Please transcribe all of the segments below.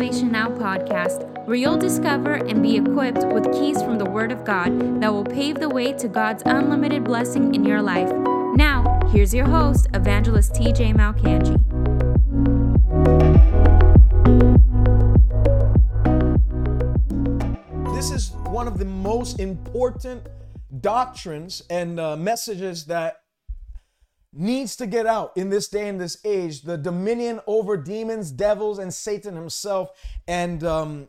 Salvation Now podcast, where you'll discover and be equipped with keys from the Word of God that will pave the way to God's unlimited blessing in your life. Now, here's your host, Evangelist TJ Malcanji. This is one of the most important doctrines and uh, messages that needs to get out in this day and this age the dominion over demons, devils, and Satan himself. And um,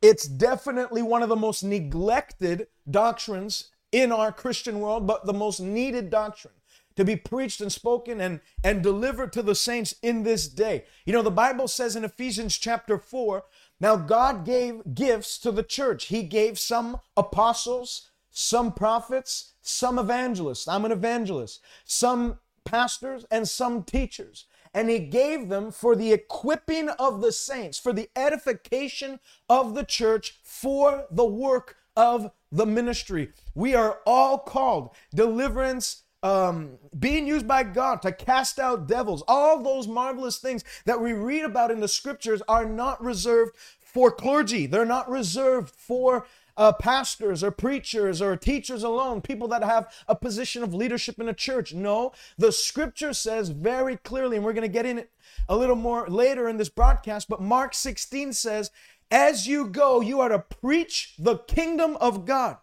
it's definitely one of the most neglected doctrines in our Christian world, but the most needed doctrine to be preached and spoken and, and delivered to the saints in this day. You know, the Bible says in Ephesians chapter 4 now God gave gifts to the church, He gave some apostles some prophets, some evangelists. I'm an evangelist. Some pastors and some teachers. And he gave them for the equipping of the saints, for the edification of the church, for the work of the ministry. We are all called deliverance, um, being used by God to cast out devils. All those marvelous things that we read about in the scriptures are not reserved for clergy, they're not reserved for uh, pastors or preachers or teachers alone, people that have a position of leadership in a church. No, the scripture says very clearly, and we're going to get in it a little more later in this broadcast, but Mark 16 says, As you go, you are to preach the kingdom of God.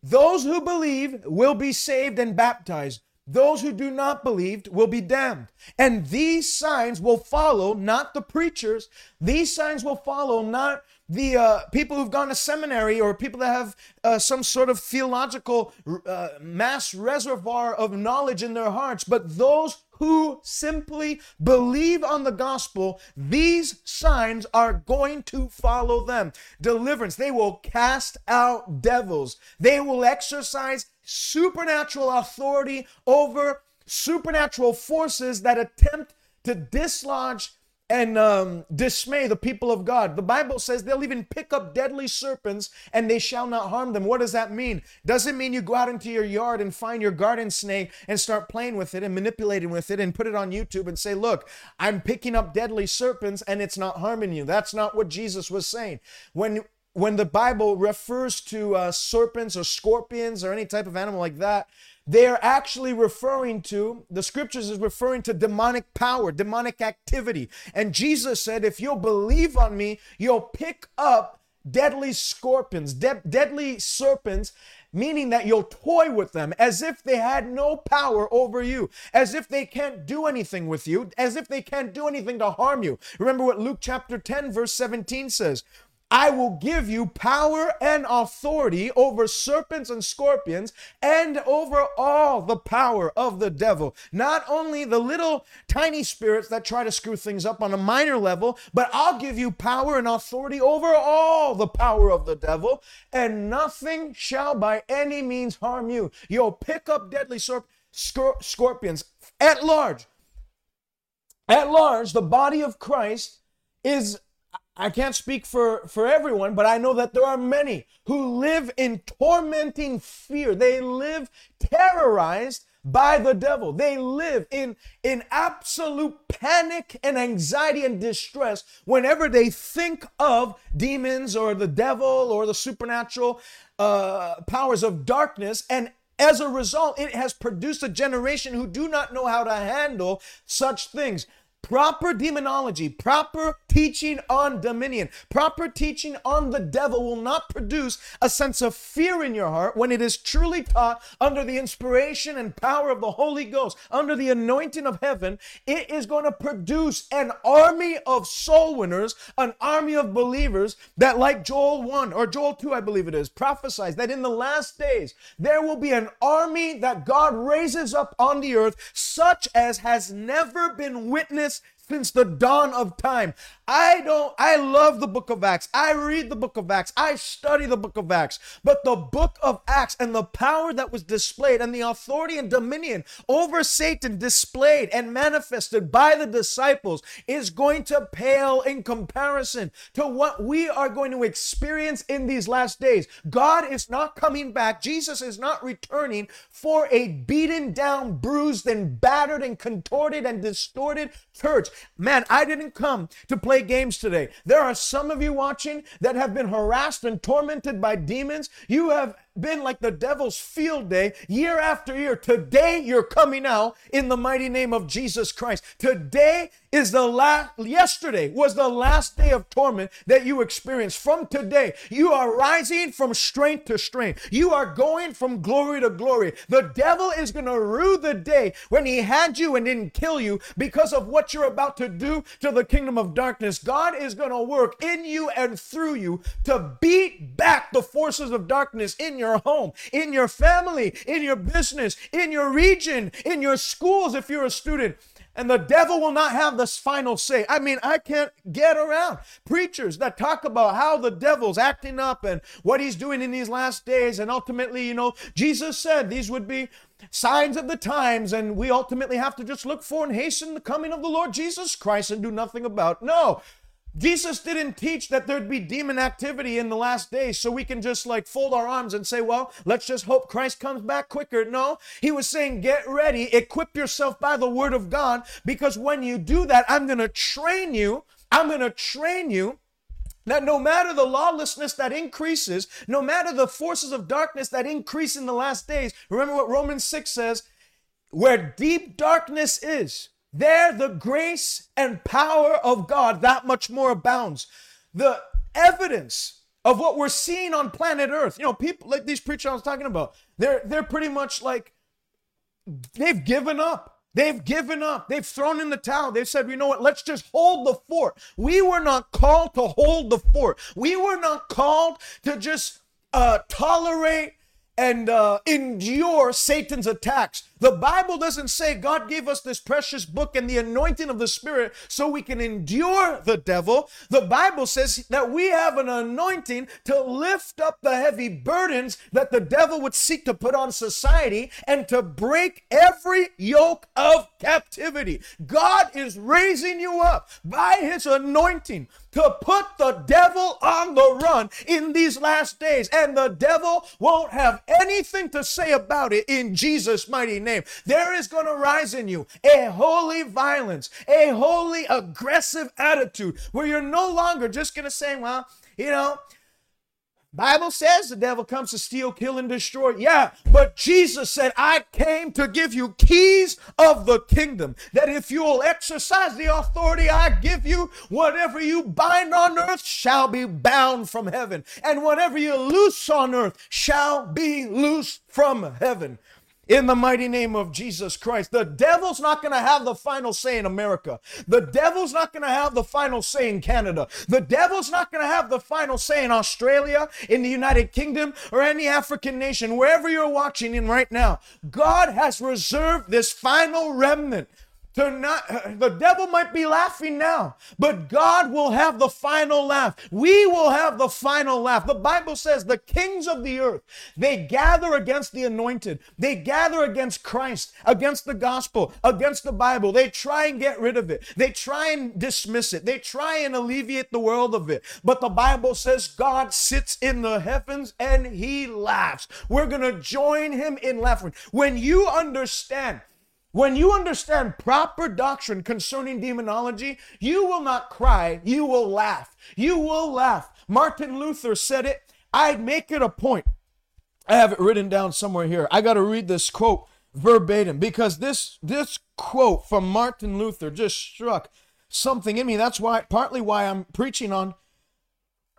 Those who believe will be saved and baptized. Those who do not believe will be damned. And these signs will follow not the preachers, these signs will follow not the uh, people who've gone to seminary or people that have uh, some sort of theological uh, mass reservoir of knowledge in their hearts, but those who simply believe on the gospel, these signs are going to follow them. Deliverance, they will cast out devils, they will exercise supernatural authority over supernatural forces that attempt to dislodge and um, dismay the people of God. The Bible says they'll even pick up deadly serpents and they shall not harm them. What does that mean? Doesn't mean you go out into your yard and find your garden snake and start playing with it and manipulating with it and put it on YouTube and say, Look, I'm picking up deadly serpents and it's not harming you. That's not what Jesus was saying. When when the Bible refers to uh, serpents or scorpions or any type of animal like that, they are actually referring to, the scriptures is referring to demonic power, demonic activity. And Jesus said, if you'll believe on me, you'll pick up deadly scorpions, de- deadly serpents, meaning that you'll toy with them as if they had no power over you, as if they can't do anything with you, as if they can't do anything to harm you. Remember what Luke chapter 10, verse 17 says I will give you power and authority over serpents and scorpions and over all the power of the devil. Not only the little tiny spirits that try to screw things up on a minor level, but I'll give you power and authority over all the power of the devil, and nothing shall by any means harm you. You'll pick up deadly serp scorpions at large. At large, the body of Christ is I can't speak for, for everyone, but I know that there are many who live in tormenting fear. They live terrorized by the devil. They live in, in absolute panic and anxiety and distress whenever they think of demons or the devil or the supernatural uh, powers of darkness. And as a result, it has produced a generation who do not know how to handle such things. Proper demonology, proper teaching on dominion, proper teaching on the devil will not produce a sense of fear in your heart when it is truly taught under the inspiration and power of the Holy Ghost, under the anointing of heaven. It is going to produce an army of soul winners, an army of believers that, like Joel 1 or Joel 2, I believe it is, prophesies that in the last days there will be an army that God raises up on the earth, such as has never been witnessed since the dawn of time. I don't, I love the book of Acts. I read the book of Acts. I study the book of Acts. But the book of Acts and the power that was displayed and the authority and dominion over Satan displayed and manifested by the disciples is going to pale in comparison to what we are going to experience in these last days. God is not coming back. Jesus is not returning for a beaten down, bruised, and battered, and contorted and distorted church. Man, I didn't come to play games today. There are some of you watching that have been harassed and tormented by demons. You have been like the devil's field day year after year. Today you're coming out in the mighty name of Jesus Christ. Today is the last, yesterday was the last day of torment that you experienced. From today, you are rising from strength to strength. You are going from glory to glory. The devil is going to rue the day when he had you and didn't kill you because of what you're about to do to the kingdom of darkness. God is going to work in you and through you to beat back the forces of darkness in your home, in your family, in your business, in your region, in your schools if you're a student and the devil will not have this final say. I mean, I can't get around preachers that talk about how the devil's acting up and what he's doing in these last days. And ultimately, you know, Jesus said these would be signs of the times, and we ultimately have to just look for and hasten the coming of the Lord Jesus Christ and do nothing about. No, Jesus didn't teach that there'd be demon activity in the last days so we can just like fold our arms and say, well, let's just hope Christ comes back quicker. No, he was saying, get ready, equip yourself by the word of God, because when you do that, I'm going to train you. I'm going to train you that no matter the lawlessness that increases, no matter the forces of darkness that increase in the last days, remember what Romans 6 says, where deep darkness is, there the grace and power of God that much more abounds. The evidence of what we're seeing on planet Earth, you know, people like these preachers I was talking about, they're they're pretty much like they've given up. They've given up. They've thrown in the towel. They've said, you know what? Let's just hold the fort. We were not called to hold the fort. We were not called to just uh, tolerate and uh, endure Satan's attacks. The Bible doesn't say God gave us this precious book and the anointing of the Spirit so we can endure the devil. The Bible says that we have an anointing to lift up the heavy burdens that the devil would seek to put on society and to break every yoke of captivity. God is raising you up by his anointing to put the devil on the run in these last days, and the devil won't have anything to say about it in Jesus' mighty name name. There is going to rise in you a holy violence, a holy aggressive attitude where you're no longer just going to say, well, you know, Bible says the devil comes to steal, kill, and destroy. Yeah, but Jesus said, I came to give you keys of the kingdom. That if you will exercise the authority I give you, whatever you bind on earth shall be bound from heaven. And whatever you loose on earth shall be loose from heaven in the mighty name of Jesus Christ. The devil's not going to have the final say in America. The devil's not going to have the final say in Canada. The devil's not going to have the final say in Australia, in the United Kingdom, or any African nation, wherever you're watching in right now. God has reserved this final remnant to not the devil might be laughing now but god will have the final laugh. We will have the final laugh. The bible says the kings of the earth they gather against the anointed. They gather against christ against the gospel against the bible. They try and get rid of it. They try and dismiss it. They try and alleviate the world of it. But the bible says god sits in the heavens and he laughs. We're going to join him in laughing. When you understand when you understand proper doctrine concerning demonology, you will not cry, you will laugh. You will laugh. Martin Luther said it. I make it a point. I have it written down somewhere here. I got to read this quote verbatim because this this quote from Martin Luther just struck something in me. That's why partly why I'm preaching on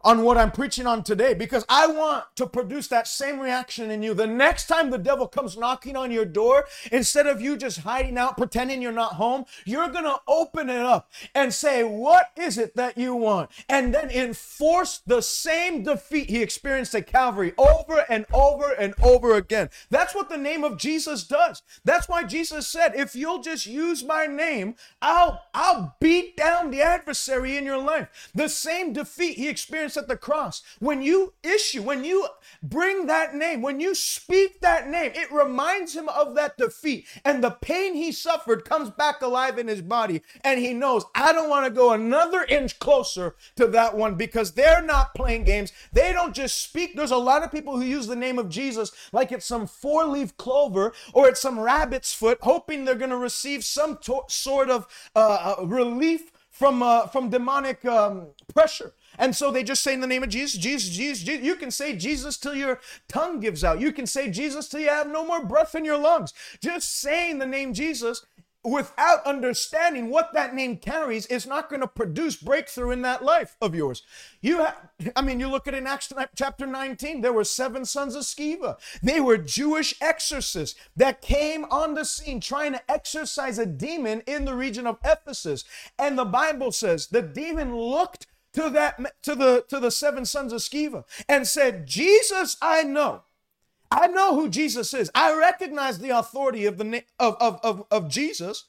on what I'm preaching on today because I want to produce that same reaction in you. The next time the devil comes knocking on your door, instead of you just hiding out, pretending you're not home, you're going to open it up and say, What is it that you want? And then enforce the same defeat he experienced at Calvary over and over and over again. That's what the name of Jesus does. That's why Jesus said, If you'll just use my name, I'll, I'll beat down the adversary in your life. The same defeat he experienced experience at the cross, when you issue, when you bring that name, when you speak that name, it reminds him of that defeat. And the pain he suffered comes back alive in his body. And he knows, I don't want to go another inch closer to that one because they're not playing games. They don't just speak. There's a lot of people who use the name of Jesus like it's some four leaf clover or it's some rabbit's foot, hoping they're going to receive some to- sort of uh, uh relief from uh, from demonic um, pressure. And so they just say in the name of Jesus, Jesus, Jesus, Jesus. You can say Jesus till your tongue gives out. You can say Jesus till you have no more breath in your lungs. Just saying the name Jesus without understanding what that name carries is not going to produce breakthrough in that life of yours. You have, I mean, you look at in Acts chapter 19, there were seven sons of Sceva. They were Jewish exorcists that came on the scene trying to exorcise a demon in the region of Ephesus. And the Bible says the demon looked to that to the to the seven sons of Sceva and said, "Jesus, I know." I know who Jesus is. I recognize the authority of the of, of, of, of Jesus.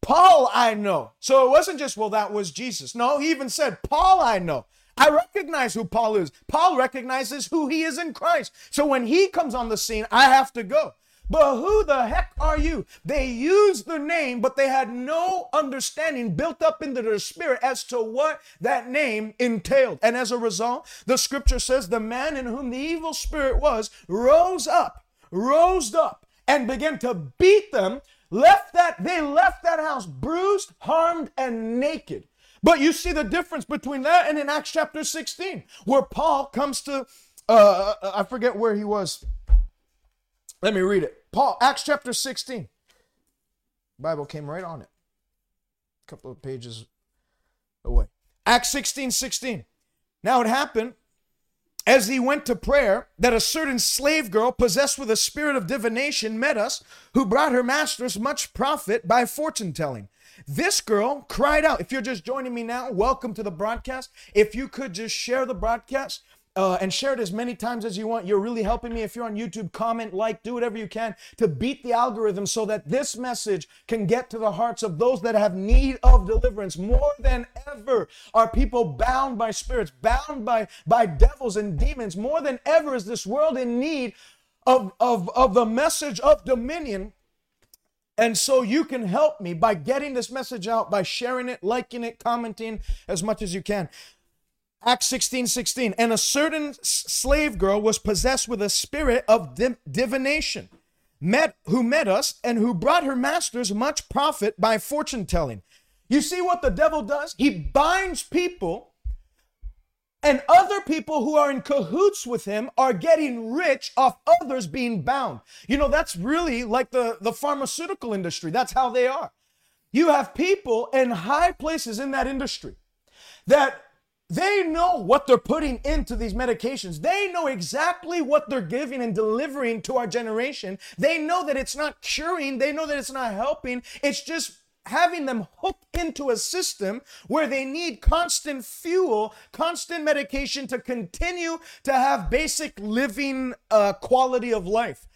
Paul, I know. So it wasn't just, well, that was Jesus. No, he even said, Paul, I know. I recognize who Paul is. Paul recognizes who he is in Christ. So when he comes on the scene, I have to go. But who the heck are you? They used the name, but they had no understanding built up into their spirit as to what that name entailed. And as a result, the scripture says the man in whom the evil spirit was rose up, rose up, and began to beat them. Left that, they left that house bruised, harmed, and naked. But you see the difference between that and in Acts chapter 16, where Paul comes to, uh, I forget where he was let me read it. Paul, Acts chapter 16. Bible came right on it. A couple of pages away. Acts 16, 16. Now it happened as he went to prayer that a certain slave girl possessed with a spirit of divination met us, who brought her masters much profit by fortune telling. This girl cried out. If you're just joining me now, welcome to the broadcast. If you could just share the broadcast, uh, and share it as many times as you want. You're really helping me. If you're on YouTube, comment, like, do whatever you can to beat the algorithm so that this message can get to the hearts of those that have need of deliverance. More than ever are people bound by spirits, bound by, by devils and demons. More than ever is this world in need of, of, of the message of dominion. And so you can help me by getting this message out, by sharing it, liking it, commenting as much as you can. Acts 16 16. And a certain slave girl was possessed with a spirit of divination, met, who met us and who brought her masters much profit by fortune telling. You see what the devil does? He binds people, and other people who are in cahoots with him are getting rich off others being bound. You know, that's really like the, the pharmaceutical industry. That's how they are. You have people in high places in that industry that they know what they're putting into these medications. They know exactly what they're giving and delivering to our generation. They know that it's not curing, they know that it's not helping. It's just having them hooked into a system where they need constant fuel, constant medication to continue to have basic living uh, quality of life.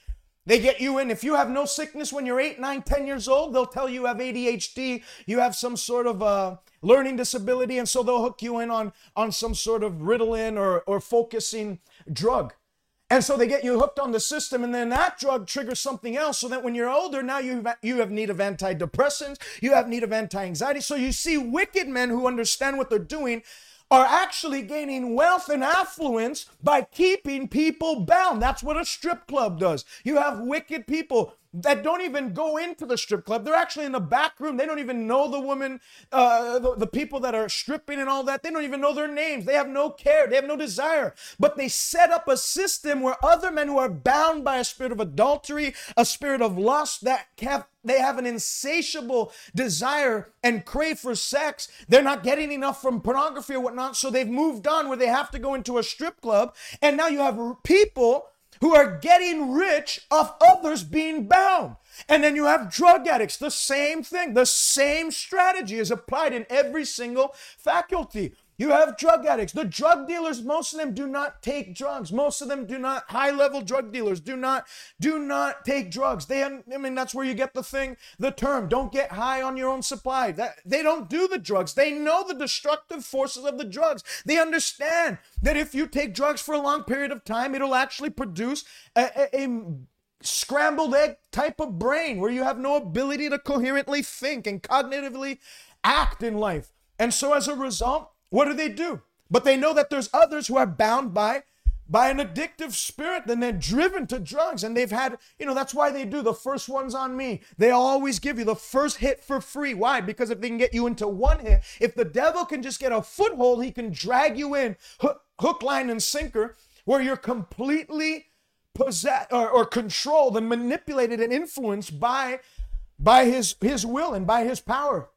They get you in. If you have no sickness when you're 8, 9, 10 years old, they'll tell you have ADHD, you have some sort of uh, learning disability, and so they'll hook you in on, on some sort of Ritalin or, or focusing drug. And so they get you hooked on the system, and then that drug triggers something else. So that when you're older, now you have, you have need of antidepressants, you have need of anti-anxiety. So you see wicked men who understand what they're doing are actually gaining wealth and affluence by keeping people bound. That's what a strip club does. You have wicked people that don't even go into the strip club. They're actually in the back room. They don't even know the woman, uh, the, the people that are stripping and all that. They don't even know their names. They have no care. They have no desire. But they set up a system where other men who are bound by a spirit of adultery, a spirit of lust, that have they have an insatiable desire and crave for sex. They're not getting enough from pornography or whatnot, so they've moved on where they have to go into a strip club. And now you have people who are getting rich off others being bound. And then you have drug addicts, the same thing, the same strategy is applied in every single faculty. You have drug addicts. The drug dealers, most of them do not take drugs. Most of them do not, high level drug dealers do not, do not take drugs. They, I mean, that's where you get the thing, the term, don't get high on your own supply. That, they don't do the drugs. They know the destructive forces of the drugs. They understand that if you take drugs for a long period of time, it'll actually produce a, a, a scrambled egg type of brain where you have no ability to coherently think and cognitively act in life. And so as a result, what do they do? But they know that there's others who are bound by by an addictive spirit and they're driven to drugs and they've had you know that's why they do the first ones on me. They always give you the first hit for free. Why? Because if they can get you into one hit if the devil can just get a foothold he can drag you in hook, hook line and sinker where you're completely possessed or, or controlled and manipulated and influenced by by his his will and by his power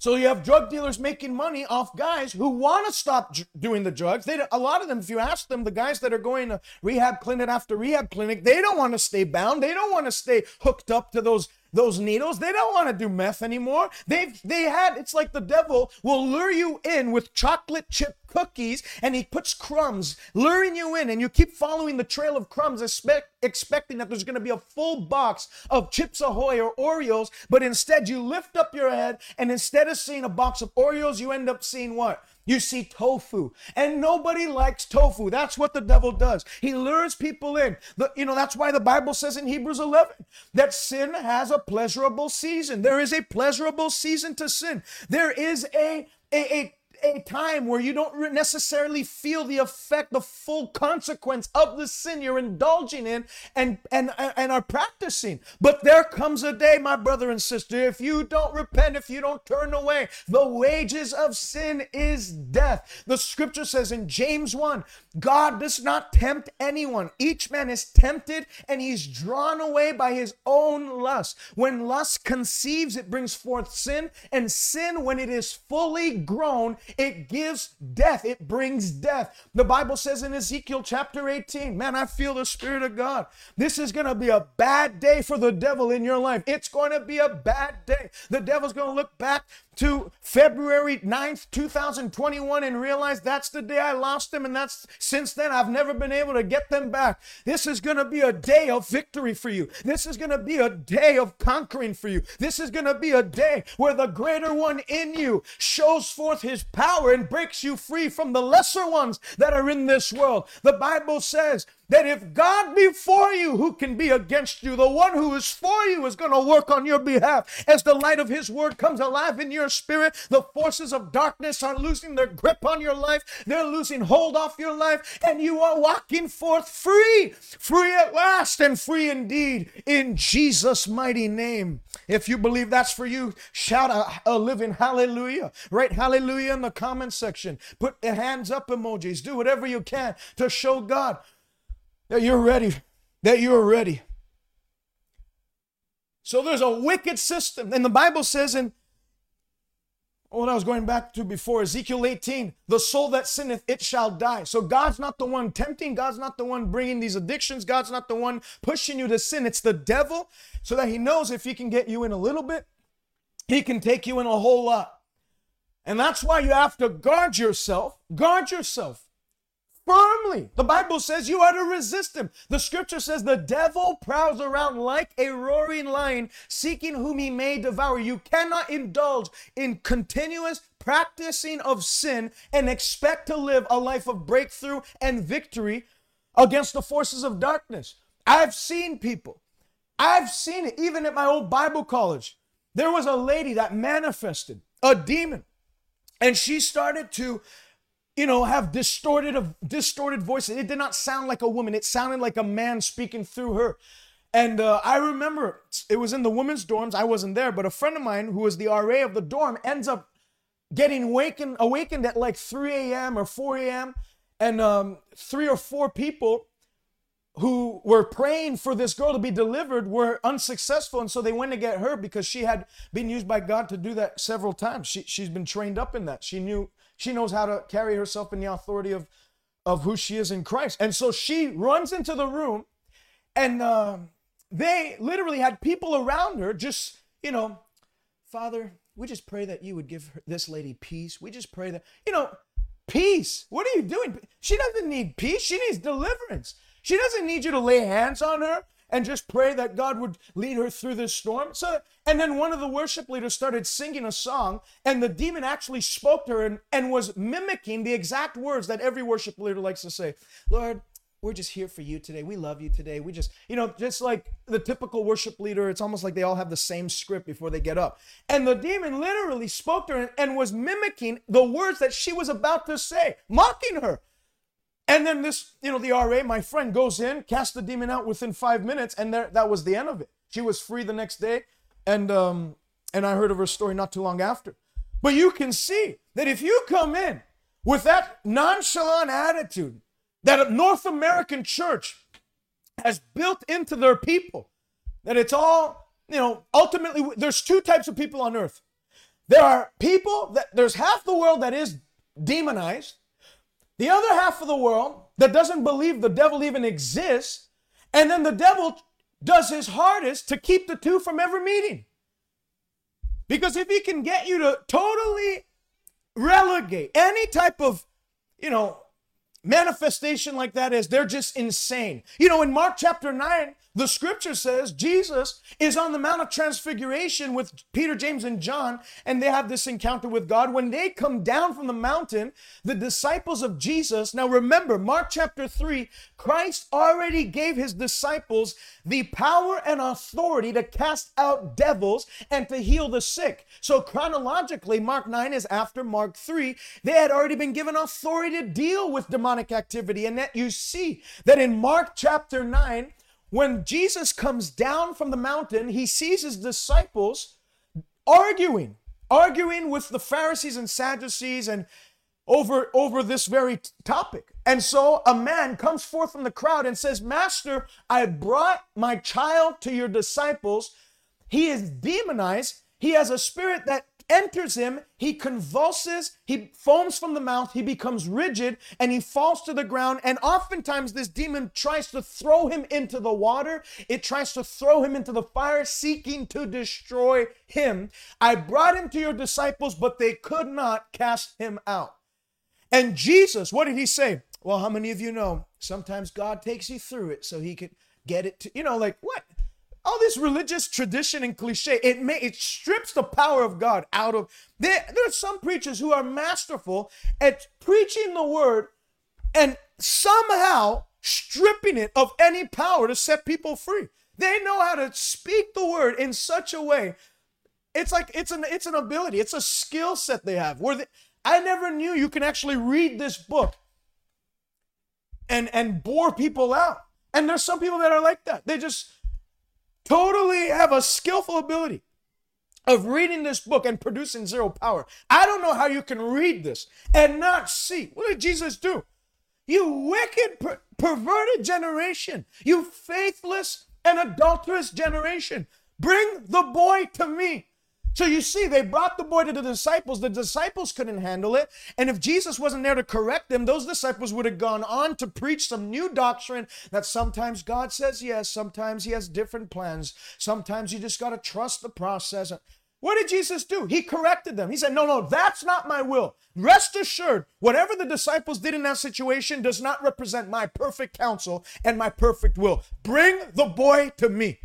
so you have drug dealers making money off guys who want to stop doing the drugs. They a lot of them, if you ask them, the guys that are going to rehab clinic after rehab clinic, they don't want to stay bound. They don't want to stay hooked up to those those needles. They don't want to do meth anymore. They've they had it's like the devil will lure you in with chocolate chip cookies and he puts crumbs, luring you in, and you keep following the trail of crumbs, expect, expecting that there's going to be a full box of Chips Ahoy or Oreos, but instead you lift up your head and instead of seeing a box of Oreos, you end up seeing what? You see tofu, and nobody likes tofu. That's what the devil does. He lures people in. The, you know, that's why the Bible says in Hebrews 11 that sin has a pleasurable season. There is a pleasurable season to sin. There is a a, a a time where you don't necessarily feel the effect, the full consequence of the sin you're indulging in and, and, and are practicing. But there comes a day, my brother and sister, if you don't repent, if you don't turn away, the wages of sin is death. The scripture says in James 1 God does not tempt anyone. Each man is tempted and he's drawn away by his own lust. When lust conceives, it brings forth sin, and sin, when it is fully grown, it gives death. It brings death. The Bible says in Ezekiel chapter 18, man, I feel the Spirit of God. This is going to be a bad day for the devil in your life. It's going to be a bad day. The devil's going to look back to February 9th, 2021 and realize that's the day I lost them. And that's since then I've never been able to get them back. This is going to be a day of victory for you. This is going to be a day of conquering for you. This is going to be a day where the greater one in you shows forth his power and breaks you free from the lesser ones that are in this world. The Bible says that if God be for you, who can be against you? The one who is for you is going to work on your behalf. As the light of his word comes alive in your spirit, the forces of darkness are losing their grip on your life. They're losing hold off your life, and you are walking forth free, free at last, and free indeed in Jesus' mighty name. If you believe that's for you, shout a, a living hallelujah. Write hallelujah in the comment section. Put the hands up emojis. Do whatever you can to show God that you're ready, that you're ready. So there's a wicked system. And the Bible says in what I was going back to before, Ezekiel 18, the soul that sinneth, it shall die. So God's not the one tempting. God's not the one bringing these addictions. God's not the one pushing you to sin. It's the devil so that he knows if he can get you in a little bit, he can take you in a whole lot. And that's why you have to guard yourself. Guard yourself firmly. The Bible says you are to resist him. The scripture says the devil prowls around like a roaring lion, seeking whom he may devour. You cannot indulge in continuous practicing of sin and expect to live a life of breakthrough and victory against the forces of darkness. I've seen people, I've seen it even at my old Bible college. There was a lady that manifested a demon, and she started to you know, have distorted of distorted voices. It did not sound like a woman. It sounded like a man speaking through her. And uh, I remember it was in the women's dorms. I wasn't there, but a friend of mine who was the RA of the dorm ends up getting awakened, awakened at like 3 a.m. or 4 a.m. And um, three or four people who were praying for this girl to be delivered were unsuccessful. And so they went to get her because she had been used by God to do that several times. She, she's been trained up in that. She knew she knows how to carry herself in the authority of, of who she is in Christ. And so she runs into the room, and uh, they literally had people around her just, you know, Father, we just pray that you would give her, this lady peace. We just pray that, you know, peace. What are you doing? She doesn't need peace. She needs deliverance. She doesn't need you to lay hands on her and just pray that God would lead her through this storm. So, and then one of the worship leaders started singing a song, and the demon actually spoke to her and, and was mimicking the exact words that every worship leader likes to say. Lord, we're just here for you today. We love you today. We just, you know, just like the typical worship leader, it's almost like they all have the same script before they get up. And the demon literally spoke to her and was mimicking the words that she was about to say, mocking her. And then this, you know, the RA, my friend, goes in, casts the demon out within five minutes, and there, that was the end of it. She was free the next day, and um, and I heard of her story not too long after. But you can see that if you come in with that nonchalant attitude that a North American church has built into their people, that it's all, you know, ultimately, there's two types of people on earth. There are people that there's half the world that is demonized, the other half of the world that doesn't believe the devil even exists, and then the devil does his hardest to keep the two from ever meeting. Because if he can get you to totally relegate any type of, you know, manifestation like that is they're just insane. You know, in Mark chapter 9, the scripture says Jesus is on the Mount of Transfiguration with Peter, James, and John, and they have this encounter with God. When they come down from the mountain, the disciples of Jesus, now remember, Mark chapter 3, Christ already gave his disciples the power and authority to cast out devils and to heal the sick. So chronologically, Mark 9 is after Mark 3. They had already been given authority to deal with demonic activity. And that you see that in Mark chapter 9, when Jesus comes down from the mountain, he sees his disciples arguing, arguing with the Pharisees and Sadducees and over over this very topic. And so a man comes forth from the crowd and says, "Master, I brought my child to your disciples. He is demonized. He has a spirit that enters him, he convulses, he foams from the mouth, he becomes rigid, and he falls to the ground. And oftentimes, this demon tries to throw him into the water, it tries to throw him into the fire, seeking to destroy him. I brought him to your disciples, but they could not cast him out. And Jesus, what did he say? Well, how many of you know sometimes God takes you through it so he could get it to, you know, like what? All this religious tradition and cliche it may it strips the power of god out of there there are some preachers who are masterful at preaching the word and somehow stripping it of any power to set people free. They know how to speak the word in such a way. It's like it's an it's an ability. It's a skill set they have. Where they, i never knew you can actually read this book and and bore people out. And there's some people that are like that. They just totally have a skillful ability of reading this book and producing zero power. I don't know how you can read this and not see. What did Jesus do? You wicked, per- perverted generation, you faithless and adulterous generation, bring the boy to me. So you see, they brought the boy to the disciples. The disciples couldn't handle it. And if Jesus wasn't there to correct them, those disciples would have gone on to preach some new doctrine that sometimes God says yes, sometimes he has different plans. Sometimes you just got to trust the process. What did Jesus do? He corrected them. He said, No, no, that's not my will. Rest assured, whatever the disciples did in that situation does not represent my perfect counsel and my perfect will. Bring the boy to me.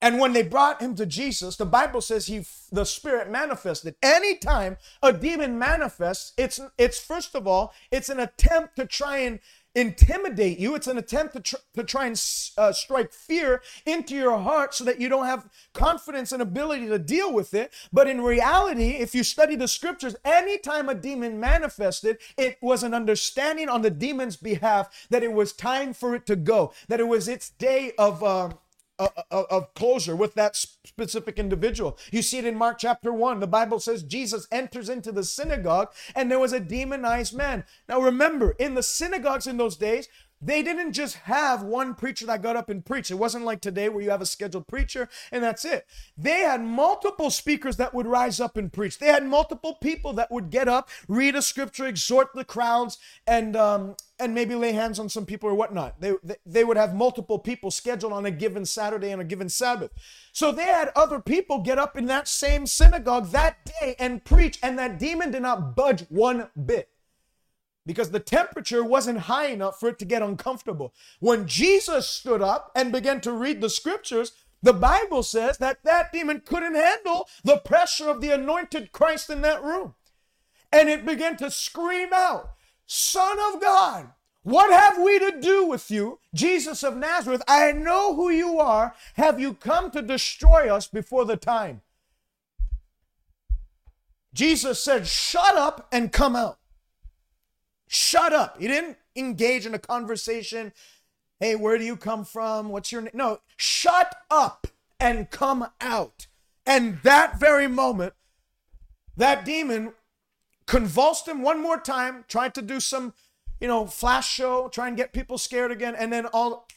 And when they brought him to Jesus, the Bible says he the spirit manifested. Anytime a demon manifests, it's it's first of all, it's an attempt to try and intimidate you. It's an attempt to, tr- to try and uh, strike fear into your heart so that you don't have confidence and ability to deal with it. But in reality, if you study the scriptures, anytime a demon manifested, it was an understanding on the demon's behalf that it was time for it to go, that it was its day of. Uh, of closure with that specific individual. You see it in Mark chapter 1. The Bible says Jesus enters into the synagogue and there was a demonized man. Now remember, in the synagogues in those days, they didn't just have one preacher that got up and preached. It wasn't like today where you have a scheduled preacher and that's it. They had multiple speakers that would rise up and preach. They had multiple people that would get up, read a scripture, exhort the crowds, and um, and maybe lay hands on some people or whatnot. They, they, they would have multiple people scheduled on a given Saturday and a given Sabbath. So they had other people get up in that same synagogue that day and preach, and that demon did not budge one bit because the temperature wasn't high enough for it to get uncomfortable. When Jesus stood up and began to read the scriptures, the Bible says that that demon couldn't handle the pressure of the anointed Christ in that room. And it began to scream out, Son of God, what have we to do with you, Jesus of Nazareth? I know who you are. Have you come to destroy us before the time? Jesus said, Shut up and come out. Shut up. He didn't engage in a conversation. Hey, where do you come from? What's your name? No, shut up and come out. And that very moment, that demon convulsed him one more time, tried to do some, you know, flash show, try and get people scared again, and then all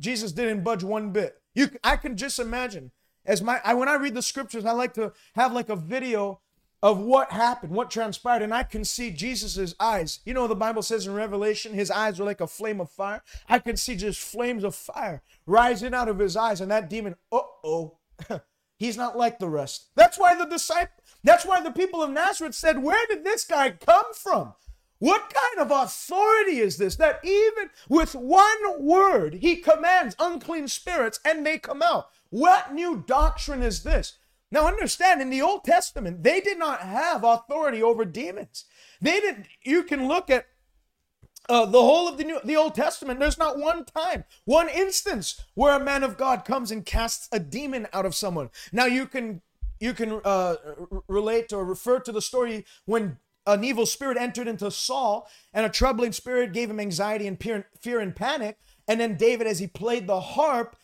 Jesus didn't budge one bit. You, I can just imagine as my I, when I read the scriptures, I like to have like a video of what happened, what transpired, and I can see Jesus's eyes. You know, the Bible says in Revelation, his eyes were like a flame of fire. I can see just flames of fire rising out of his eyes, and that demon, uh oh, he's not like the rest. That's why the disciple, that's why the people of Nazareth said, Where did this guy come from? What kind of authority is this that even with one word he commands unclean spirits and they come out? What new doctrine is this? Now understand in the Old Testament, they did not have authority over demons. They didn't, you can look at uh, the whole of the New, the Old Testament, there's not one time, one instance where a man of God comes and casts a demon out of someone. Now you can you can uh, relate or refer to the story when an evil spirit entered into Saul and a troubling spirit gave him anxiety and fear and panic. And then David, as he played the harp,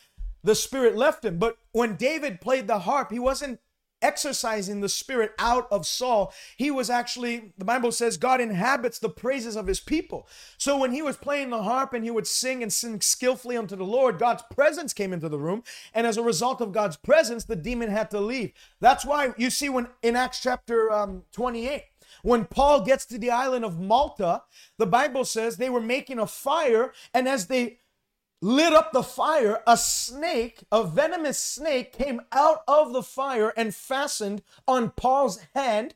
the spirit left him. But when David played the harp, he wasn't exercising the spirit out of Saul. He was actually, the Bible says, God inhabits the praises of his people. So when he was playing the harp and he would sing and sing skillfully unto the Lord, God's presence came into the room. And as a result of God's presence, the demon had to leave. That's why you see when in Acts chapter um, 28, when Paul gets to the island of Malta, the Bible says they were making a fire, and as they lit up the fire, a snake, a venomous snake, came out of the fire and fastened on Paul's hand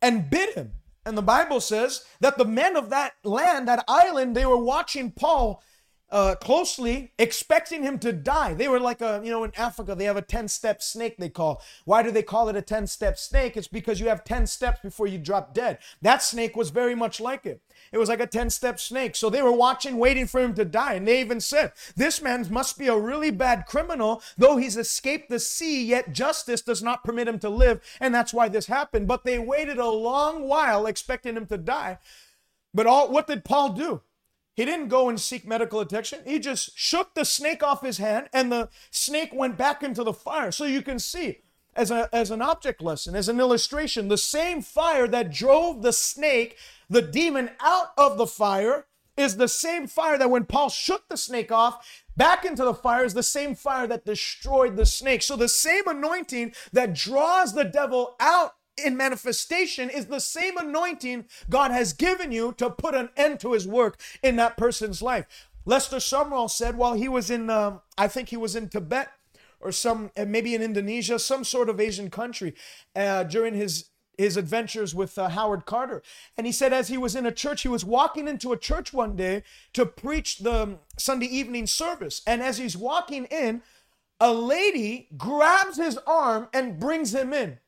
and bit him. And the Bible says that the men of that land, that island, they were watching Paul uh, closely, expecting him to die. They were like a, you know, in Africa, they have a 10 step snake they call. Why do they call it a 10 step snake? It's because you have 10 steps before you drop dead. That snake was very much like it. It was like a 10 step snake. So they were watching, waiting for him to die. And they even said, This man must be a really bad criminal. Though he's escaped the sea, yet justice does not permit him to live. And that's why this happened. But they waited a long while expecting him to die. But all what did Paul do? He didn't go and seek medical attention. He just shook the snake off his hand and the snake went back into the fire. So you can see, as, a, as an object lesson, as an illustration, the same fire that drove the snake, the demon, out of the fire is the same fire that when Paul shook the snake off back into the fire is the same fire that destroyed the snake. So the same anointing that draws the devil out in manifestation is the same anointing God has given you to put an end to his work in that person's life. Lester Sumrall said while he was in, uh, I think he was in Tibet or some, uh, maybe in Indonesia, some sort of Asian country uh, during his his adventures with uh, Howard Carter. And he said, as he was in a church, he was walking into a church one day to preach the Sunday evening service. And as he's walking in, a lady grabs his arm and brings him in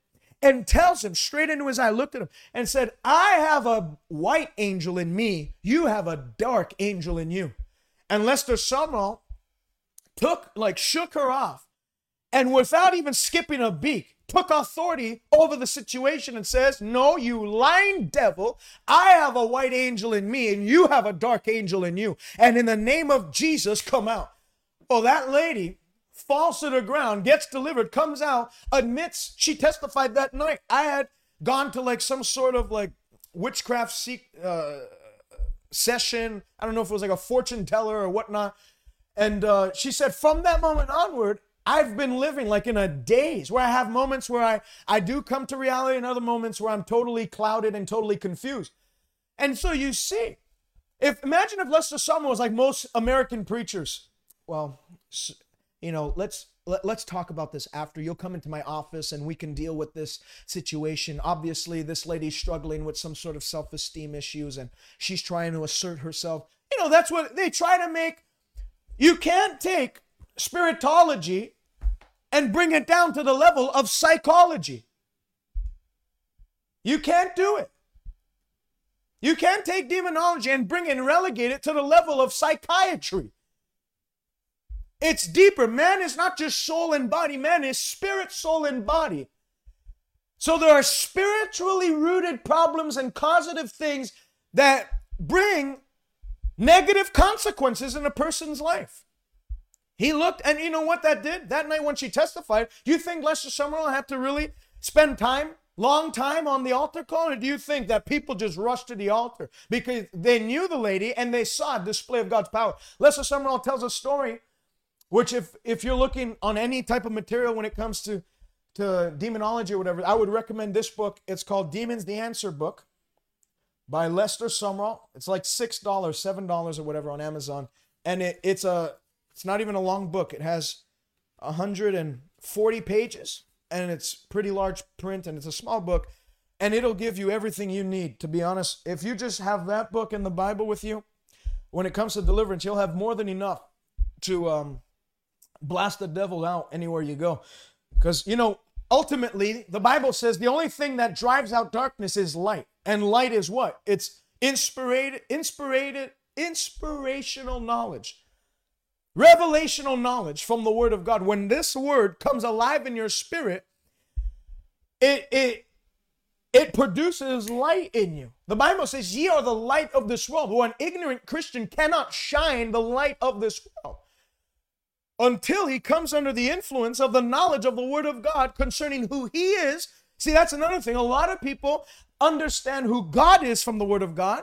and tells him straight into his eye, looked at him and said, I have a white angel in me. You have a dark angel in you. And Lester Sumrall took, like, shook her off and without even skipping a beat, took authority over the situation and says, No, you lying devil, I have a white angel in me and you have a dark angel in you. And in the name of Jesus, come out. Well, that lady falls to the ground, gets delivered, comes out, admits she testified that night. I had gone to like some sort of like witchcraft seek, uh, session. I don't know if it was like a fortune teller or whatnot. And uh, she said, from that moment onward, I've been living like in a daze where I have moments where I, I do come to reality and other moments where I'm totally clouded and totally confused. And so you see, If imagine if Lester Sumrall was like most American preachers. Well, you know, let's let, us talk about this after. You'll come into my office and we can deal with this situation. Obviously, this lady's struggling with some sort of self-esteem issues and she's trying to assert herself. You know, that's what they try to make. You can't take spiritology and bring it down to the level of psychology. You can't do it. You can't take demonology and bring it and relegate it to the level of psychiatry. It's deeper. Man is not just soul and body, man is spirit, soul, and body. So there are spiritually rooted problems and causative things that bring negative consequences in a person's life. He looked, and you know what that did? That night when she testified, you think Lester Sumrall had to really spend time long time on the altar call, or do you think that people just rushed to the altar because they knew the lady and they saw a display of God's power? Lester Sumrall tells a story, which if if you're looking on any type of material when it comes to to demonology or whatever, I would recommend this book. It's called Demons: The Answer Book by Lester Sumrall. It's like six dollars, seven dollars, or whatever on Amazon, and it, it's a it's not even a long book. It has 140 pages and it's pretty large print and it's a small book and it'll give you everything you need to be honest if you just have that book and the bible with you when it comes to deliverance you'll have more than enough to um, blast the devil out anywhere you go. Because you know ultimately the bible says the only thing that drives out darkness is light. And light is what? It's inspired inspired inspirational knowledge. Revelational knowledge from the word of God, when this word comes alive in your spirit, it it it produces light in you. The Bible says, Ye are the light of this world. Well, an ignorant Christian cannot shine the light of this world until he comes under the influence of the knowledge of the Word of God concerning who he is. See, that's another thing. A lot of people understand who God is from the Word of God,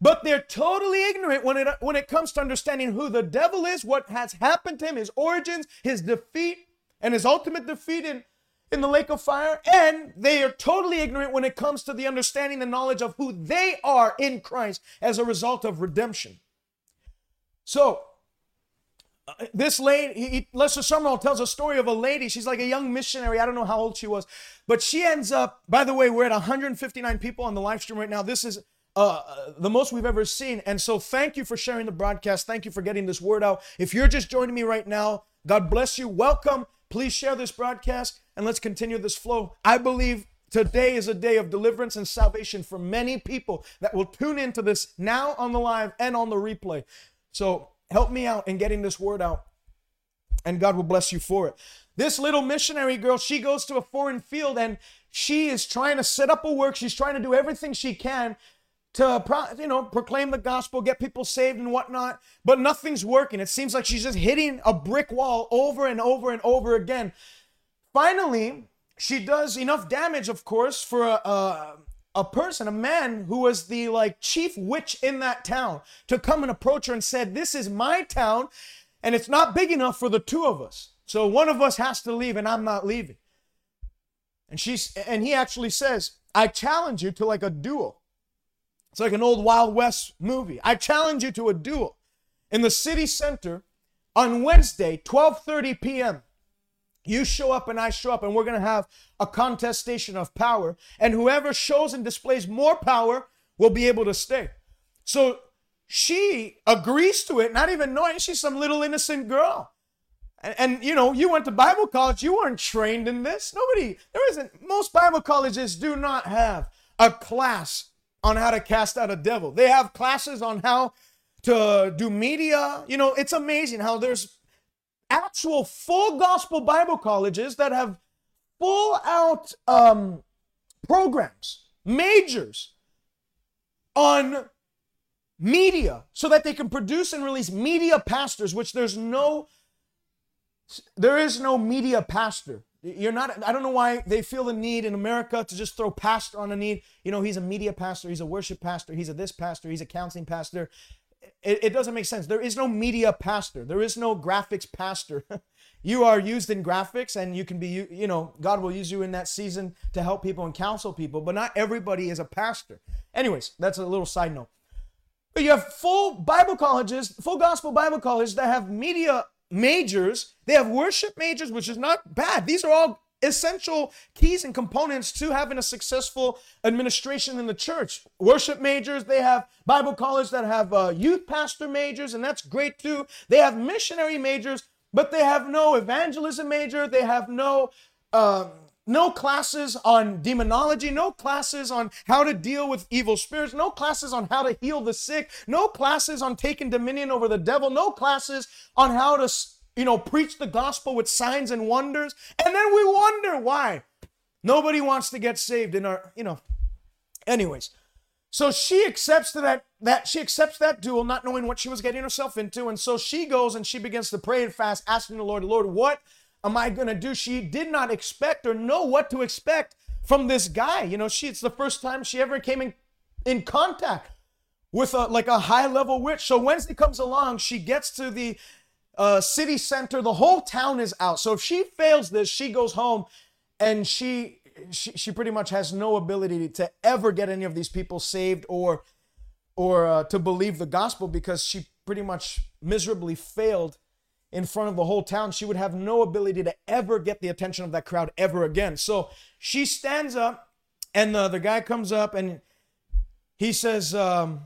but they're totally ignorant when it when it comes to understanding who the devil is, what has happened to him, his origins, his defeat, and his ultimate defeat in, in the lake of fire. And they are totally ignorant when it comes to the understanding, the knowledge of who they are in Christ as a result of redemption. So this lady, he, Lester Sumrall tells a story of a lady. She's like a young missionary. I don't know how old she was, but she ends up. By the way, we're at 159 people on the live stream right now. This is uh, the most we've ever seen. And so, thank you for sharing the broadcast. Thank you for getting this word out. If you're just joining me right now, God bless you. Welcome. Please share this broadcast and let's continue this flow. I believe today is a day of deliverance and salvation for many people that will tune into this now on the live and on the replay. So, help me out in getting this word out, and God will bless you for it. This little missionary girl, she goes to a foreign field and she is trying to set up a work. She's trying to do everything she can to you know proclaim the gospel, get people saved and whatnot, but nothing's working. It seems like she's just hitting a brick wall over and over and over again. Finally, she does enough damage, of course, for a, a, a person, a man who was the like chief witch in that town, to come and approach her and said, "This is my town, and it's not big enough for the two of us. So one of us has to leave, and I'm not leaving." And she's and he actually says, "I challenge you to like a duel." It's like an old Wild West movie. I challenge you to a duel in the city center on Wednesday, 12:30 p.m. You show up and I show up, and we're going to have a contestation of power. And whoever shows and displays more power will be able to stay. So she agrees to it, not even knowing she's some little innocent girl. And, and, you know, you went to Bible college, you weren't trained in this. Nobody, there isn't, most Bible colleges do not have a class on how to cast out a devil. They have classes on how to do media. You know, it's amazing how there's actual full gospel Bible colleges that have full out um, programs, majors on media so that they can produce and release media pastors, which there's no there is no media pastor. You're not, I don't know why they feel the need in America to just throw pastor on a need. You know, he's a media pastor, he's a worship pastor, he's a this pastor, he's a counseling pastor. It, it doesn't make sense. There is no media pastor, there is no graphics pastor. you are used in graphics and you can be, you know, God will use you in that season to help people and counsel people, but not everybody is a pastor. Anyways, that's a little side note. You have full Bible colleges, full gospel Bible colleges that have media majors. They have worship majors, which is not bad. These are all essential keys and components to having a successful administration in the church. Worship majors, they have Bible colleges that have uh, youth pastor majors, and that's great too. They have missionary majors, but they have no evangelism major. They have no um, no classes on demonology, no classes on how to deal with evil spirits, no classes on how to heal the sick, no classes on taking dominion over the devil, no classes on how to you know, preach the gospel with signs and wonders. And then we wonder why nobody wants to get saved in our, you know. Anyways, so she accepts that that she accepts that duel, not knowing what she was getting herself into, and so she goes and she begins to pray and fast, asking the Lord, Lord, what am I gonna do? She did not expect or know what to expect from this guy. You know, she it's the first time she ever came in in contact with a like a high level witch. So Wednesday comes along, she gets to the uh, city center. The whole town is out. So if she fails this, she goes home and she, she, she pretty much has no ability to ever get any of these people saved or, or uh, to believe the gospel because she pretty much miserably failed in front of the whole town. She would have no ability to ever get the attention of that crowd ever again. So she stands up and the, the guy comes up and he says, um,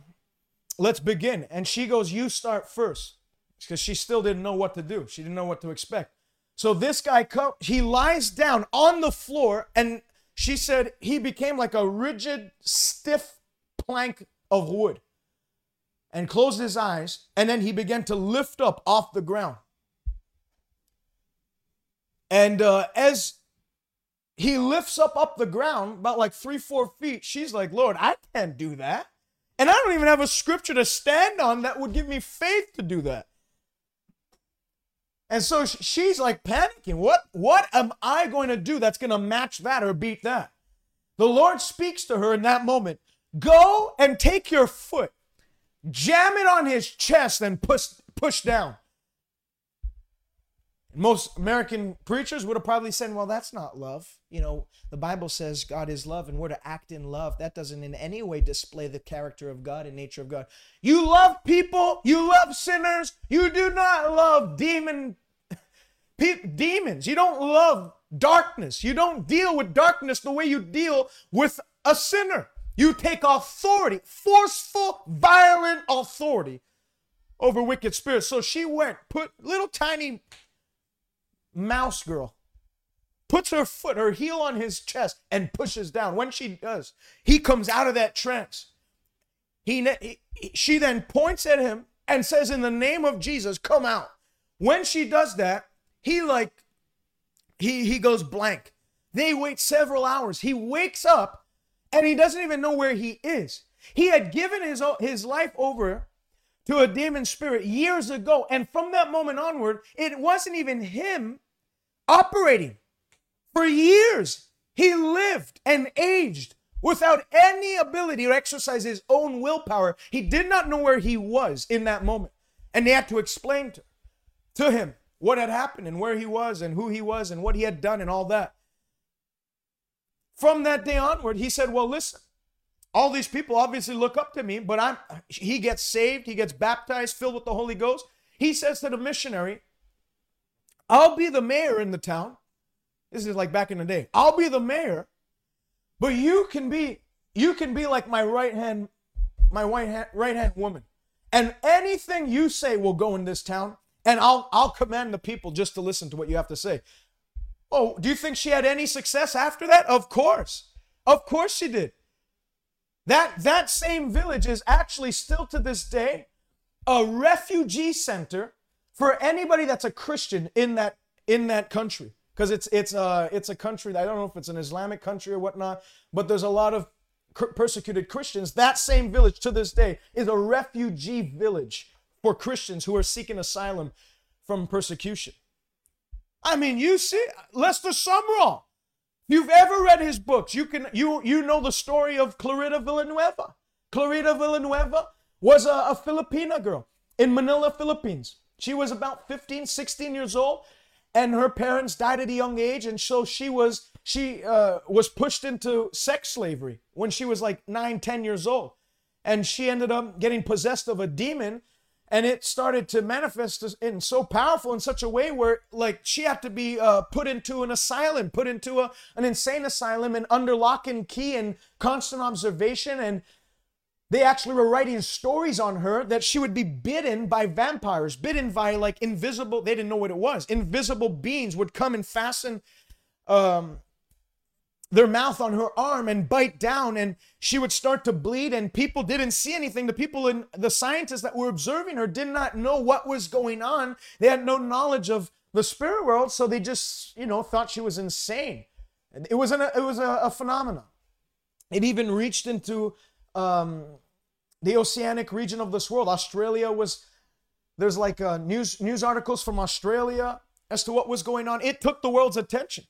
let's begin. And she goes, you start first because she still didn't know what to do. She didn't know what to expect. So this guy come, he lies down on the floor, and she said he became like a rigid, stiff plank of wood, and closed his eyes, and then he began to lift up off the ground. And uh, as he lifts up up the ground about like three, four feet, she's like, Lord, I can't do that. And I don't even have a scripture to stand on that would give me faith to do that. And so she's like panicking. What, what am I going to do that's going to match that or beat that? The Lord speaks to her in that moment. Go and take your foot, jam it on his chest, and push, push down. Most American preachers would have probably said, Well, that's not love. You know, the Bible says God is love and we're to act in love. That doesn't in any way display the character of God and nature of God. You love people, you love sinners, you do not love demon demons. You don't love darkness. You don't deal with darkness the way you deal with a sinner. You take authority, forceful, violent authority over wicked spirits. So she went, put little tiny mouse girl, puts her foot, her heel on his chest, and pushes down. When she does, he comes out of that trance. He, he she then points at him and says, In the name of Jesus, come out. When she does that, he like he he goes blank. They wait several hours. He wakes up and he doesn't even know where he is. He had given his his life over to a demon spirit years ago and from that moment onward it wasn't even him operating. For years he lived and aged without any ability to exercise his own willpower. He did not know where he was in that moment. And they had to explain to, to him what had happened and where he was and who he was and what he had done and all that. From that day onward, he said, Well, listen, all these people obviously look up to me, but I'm he gets saved, he gets baptized, filled with the Holy Ghost. He says to the missionary, I'll be the mayor in the town. This is like back in the day. I'll be the mayor, but you can be you can be like my right hand my right hand, right hand woman. And anything you say will go in this town and I'll I'll command the people just to listen to what you have to say. Oh, do you think she had any success after that? Of course. Of course she did. That that same village is actually still to this day a refugee center for anybody that's a Christian in that in that country because it's it's a it's a country I don't know if it's an Islamic country or whatnot, but there's a lot of persecuted Christians. That same village to this day is a refugee village for Christians who are seeking asylum from persecution. I mean, you see, Lester Sumrall. You've ever read his books? You can you you know the story of Clarita Villanueva. Clarita Villanueva was a, a Filipina girl in Manila, Philippines. She was about 15, 16 years old, and her parents died at a young age, and so she was she uh, was pushed into sex slavery when she was like nine, 10 years old. and she ended up getting possessed of a demon and it started to manifest in so powerful in such a way where like she had to be uh, put into an asylum put into a, an insane asylum and under lock and key and constant observation. And they actually were writing stories on her that she would be bitten by vampires bitten by like invisible they didn't know what it was. Invisible beings would come and fasten um, their mouth on her arm and bite down and she would start to bleed and people didn't see anything. The people in the scientists that were observing her did not know what was going on. They had no knowledge of the spirit world so they just you know thought she was insane. It was an, it was a, a phenomenon. It even reached into um, the oceanic region of this world. Australia was there's like uh, news news articles from australia as to what was going on. It took the world's attention.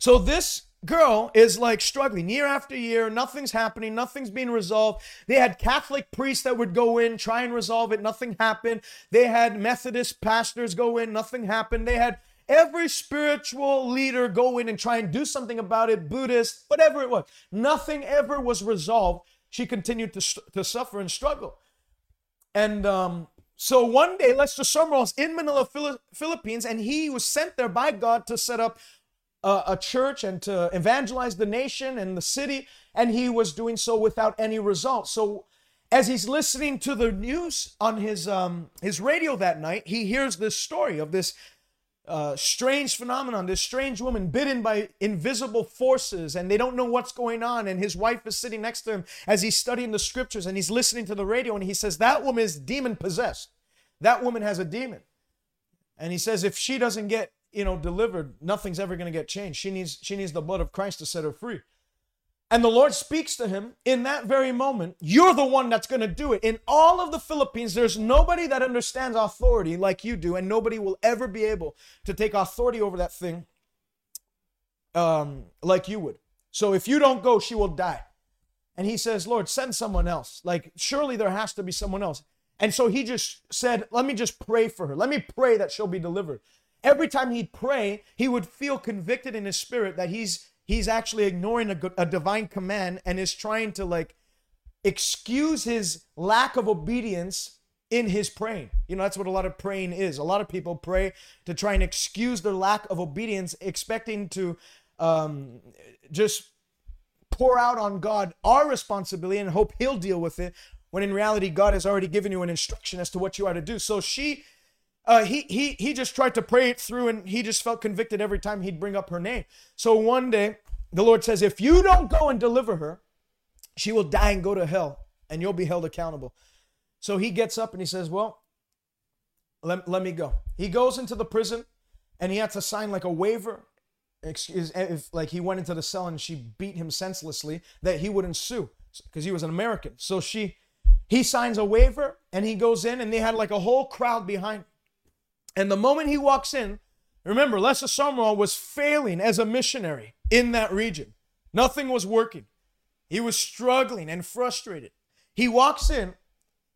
So this girl is like struggling year after year. Nothing's happening. Nothing's being resolved. They had Catholic priests that would go in, try and resolve it. Nothing happened. They had Methodist pastors go in. Nothing happened. They had every spiritual leader go in and try and do something about it. Buddhist, whatever it was. Nothing ever was resolved. She continued to, to suffer and struggle. And um, so one day, Lester Sumrall was in Manila, Philippines, and he was sent there by God to set up a, a church and to evangelize the nation and the city, and he was doing so without any results. So as he's listening to the news on his um, his radio that night, he hears this story of this uh, strange phenomenon, this strange woman bitten by invisible forces, and they don't know what's going on. And his wife is sitting next to him as he's studying the scriptures, and he's listening to the radio, and he says, That woman is demon possessed. That woman has a demon. And he says, If she doesn't get you know, delivered, nothing's ever going to get changed. She needs she needs the blood of Christ to set her free. And the Lord speaks to him in that very moment. You're the one that's going to do it. In all of the Philippines, there's nobody that understands authority like you do, and nobody will ever be able to take authority over that thing um, like you would. So if you don't go, she will die. And he says, Lord, send someone else. Like, surely there has to be someone else. And so he just said, Let me just pray for her. Let me pray that she'll be delivered. Every time he'd pray, he would feel convicted in his spirit that he's he's actually ignoring a, a divine command and is trying to like excuse his lack of obedience in his praying. You know, that's what a lot of praying is. A lot of people pray to try and excuse their lack of obedience, expecting to um, just pour out on God our responsibility and hope He'll deal with it, when in reality, God has already given you an instruction as to what you are to do. So she uh, he he he just tried to pray it through, and he just felt convicted every time he'd bring up her name. So one day, the Lord says, "If you don't go and deliver her, she will die and go to hell, and you'll be held accountable." So he gets up and he says, "Well, let, let me go." He goes into the prison, and he had to sign like a waiver. Excuse, if like he went into the cell and she beat him senselessly, that he wouldn't sue because he was an American. So she, he signs a waiver and he goes in, and they had like a whole crowd behind and the moment he walks in, remember, Lester Sumrall was failing as a missionary in that region. Nothing was working. He was struggling and frustrated. He walks in.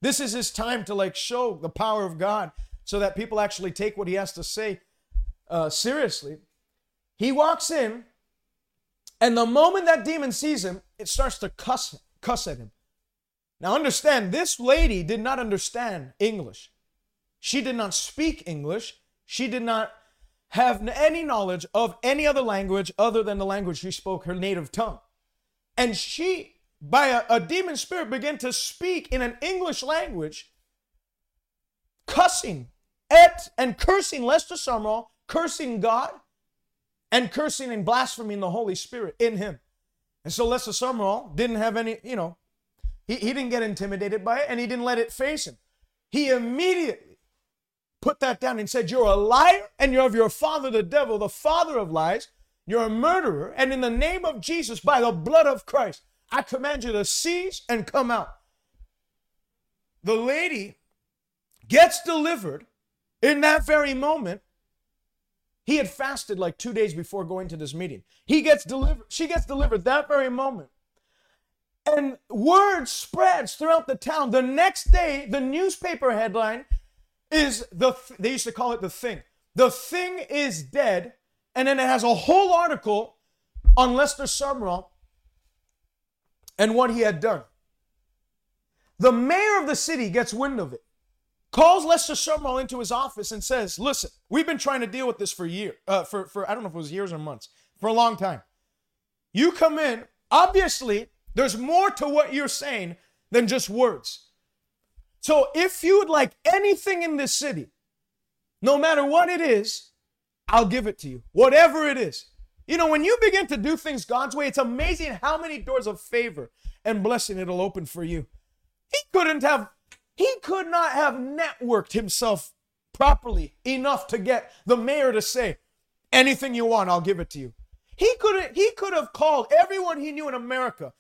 This is his time to like show the power of God so that people actually take what he has to say uh, seriously. He walks in, and the moment that demon sees him, it starts to cuss, cuss at him. Now, understand, this lady did not understand English. She did not speak English. She did not have any knowledge of any other language other than the language she spoke, her native tongue. And she, by a, a demon spirit, began to speak in an English language, cussing at and cursing Lester Sumrall, cursing God, and cursing and blaspheming the Holy Spirit in him. And so Lester Sumrall didn't have any, you know, he, he didn't get intimidated by it and he didn't let it face him. He immediately put that down and said, You're a liar and you're of your father, the devil, the father of lies. You're a murderer. And in the name of Jesus, by the blood of Christ, I command you to cease and come out. The lady gets delivered in that very moment. He had fasted like two days before going to this meeting. He gets delivered, she gets delivered that very moment. And word spreads throughout the town. The next day, the newspaper headline is the, they used to call it the thing. The thing is dead. And then it has a whole article on Lester Sumrall and what he had done. The mayor of the city gets wind of it, calls Lester Sumrall into his office and says, "Listen, we've been trying to deal with this for year, uh, for for I don't know if it was years or months, for a long time. You come in. Obviously, there's more to what you're saying than just words. So if you would like anything in this city, no matter what it is, I'll give it to you, whatever it is." You know, when you begin to do things God's way, it's amazing how many doors of favor and blessing it'll open for you. He couldn't have, he could not have networked himself properly enough to get the mayor to say, anything you want, I'll give it to you. He could he could have called everyone he knew in America,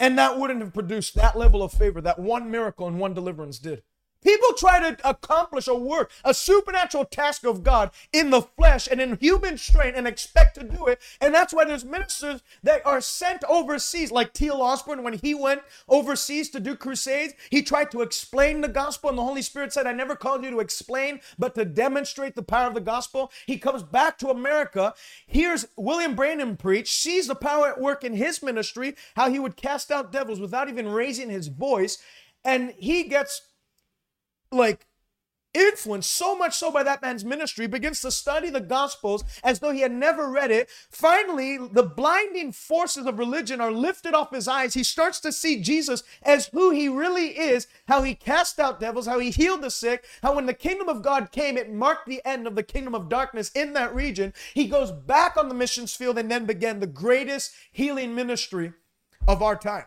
and that wouldn't have produced that level of favor that one miracle and one deliverance did. People try to accomplish a work, a supernatural task of God in the flesh and in human strength and expect to do it. And that's why there's ministers that are sent overseas, like T.L. Osborn, when he went overseas to do crusades, he tried to explain the gospel, and the Holy Spirit said, I never called you to explain, but to demonstrate the power of the gospel. He comes back to America, hears William Branham preach, sees the power at work in his ministry, how he would cast out devils without even raising his voice, and he gets like influenced so much so by that man's ministry begins to study the gospels as though he had never read it. Finally the blinding forces of religion are lifted off his eyes. He starts to see jesus as who he really is how he cast out devils how he healed the sick how when the kingdom of god came it marked the end of the kingdom of darkness in that region. He goes back on the missions field and then began the greatest healing ministry of our time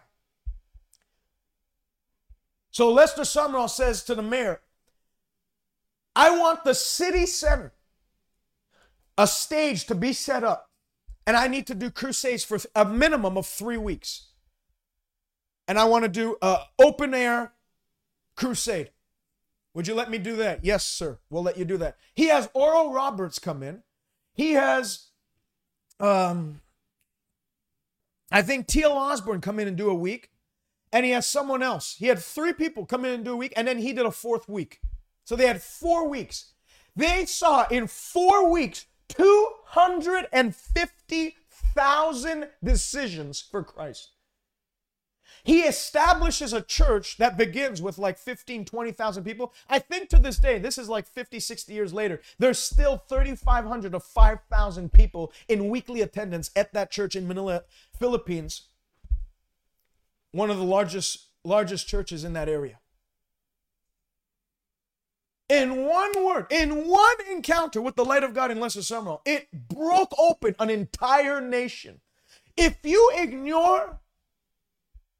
so Lester Sumrall says to the mayor, I want the city center, a stage to be set up, and I need to do crusades for a minimum of three weeks. And I want to do an open air crusade. Would you let me do that? Yes, sir. We'll let you do that. He has Oral Roberts come in. He has, um, I think T.L. Osborn come in and do a week and he has someone else. He had three people come in and do a week, and then he did a fourth week. So they had four weeks. They saw in four weeks 250,000 decisions for Christ. He establishes a church that begins with like 15, 20,000 people. I think to this day, this is like 50, 60 years later, there's still 3,500 to 5,000 people in weekly attendance at that church in Manila, Philippines one of the largest largest churches in that area. In one word, in one encounter with the light of God in Lester Sumrall, it broke open an entire nation. If you ignore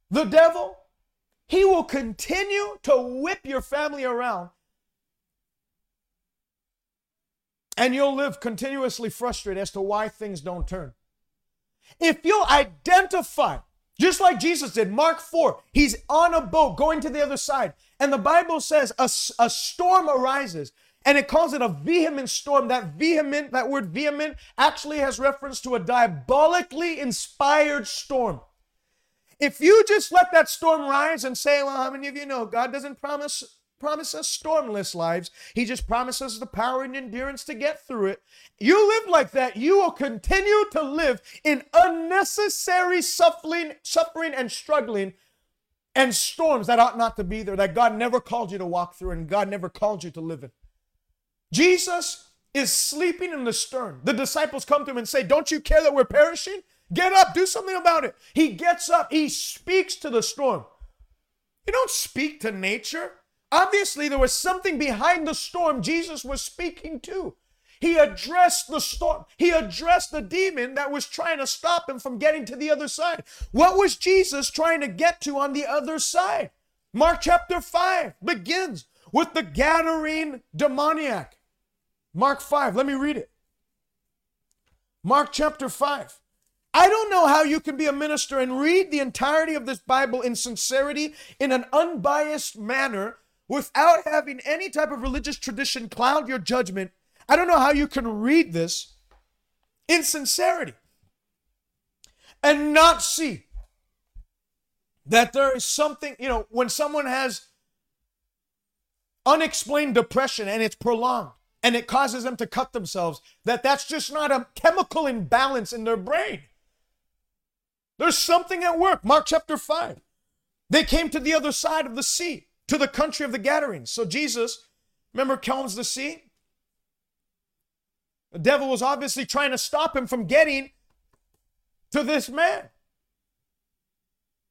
the devil, he will continue to whip your family around. And you'll live continuously frustrated as to why things don't turn. If you identify just like Jesus did, Mark 4, he's on a boat going to the other side. And the Bible says a, a storm arises and it calls it a vehement storm. That vehement, that word vehement, actually has reference to a diabolically inspired storm. If you just let that storm rise and say, well, how many of you know God doesn't promise promise us stormless lives. He just promises the power and endurance to get through it. You live like that, you will continue to live in unnecessary suffering, suffering and struggling and storms that ought not to be there, that God never called you to walk through and God never called you to live in. Jesus is sleeping in the stern. The disciples come to him and say, Don't you care that we're perishing? Get up, do something about it. He gets up, he speaks to the storm. You don't speak to nature. Obviously, there was something behind the storm Jesus was speaking to. He addressed the storm. He addressed the demon that was trying to stop him from getting to the other side. What was Jesus trying to get to on the other side? Mark chapter 5 begins with the Gadarene demoniac. Mark 5, let me read it. Mark chapter 5. I don't know how you can be a minister and read the entirety of this Bible in sincerity, in an unbiased manner, without having any type of religious tradition cloud your judgment, I don't know how you can read this in sincerity and not see that there is something, you know, when someone has unexplained depression and it's prolonged and it causes them to cut themselves, that that's just not a chemical imbalance in their brain. There's something at work. Mark chapter 5. They came to the other side of the sea, to the country of the Gadarenes. So Jesus, remember, calms the sea. The devil was obviously trying to stop him from getting to this man.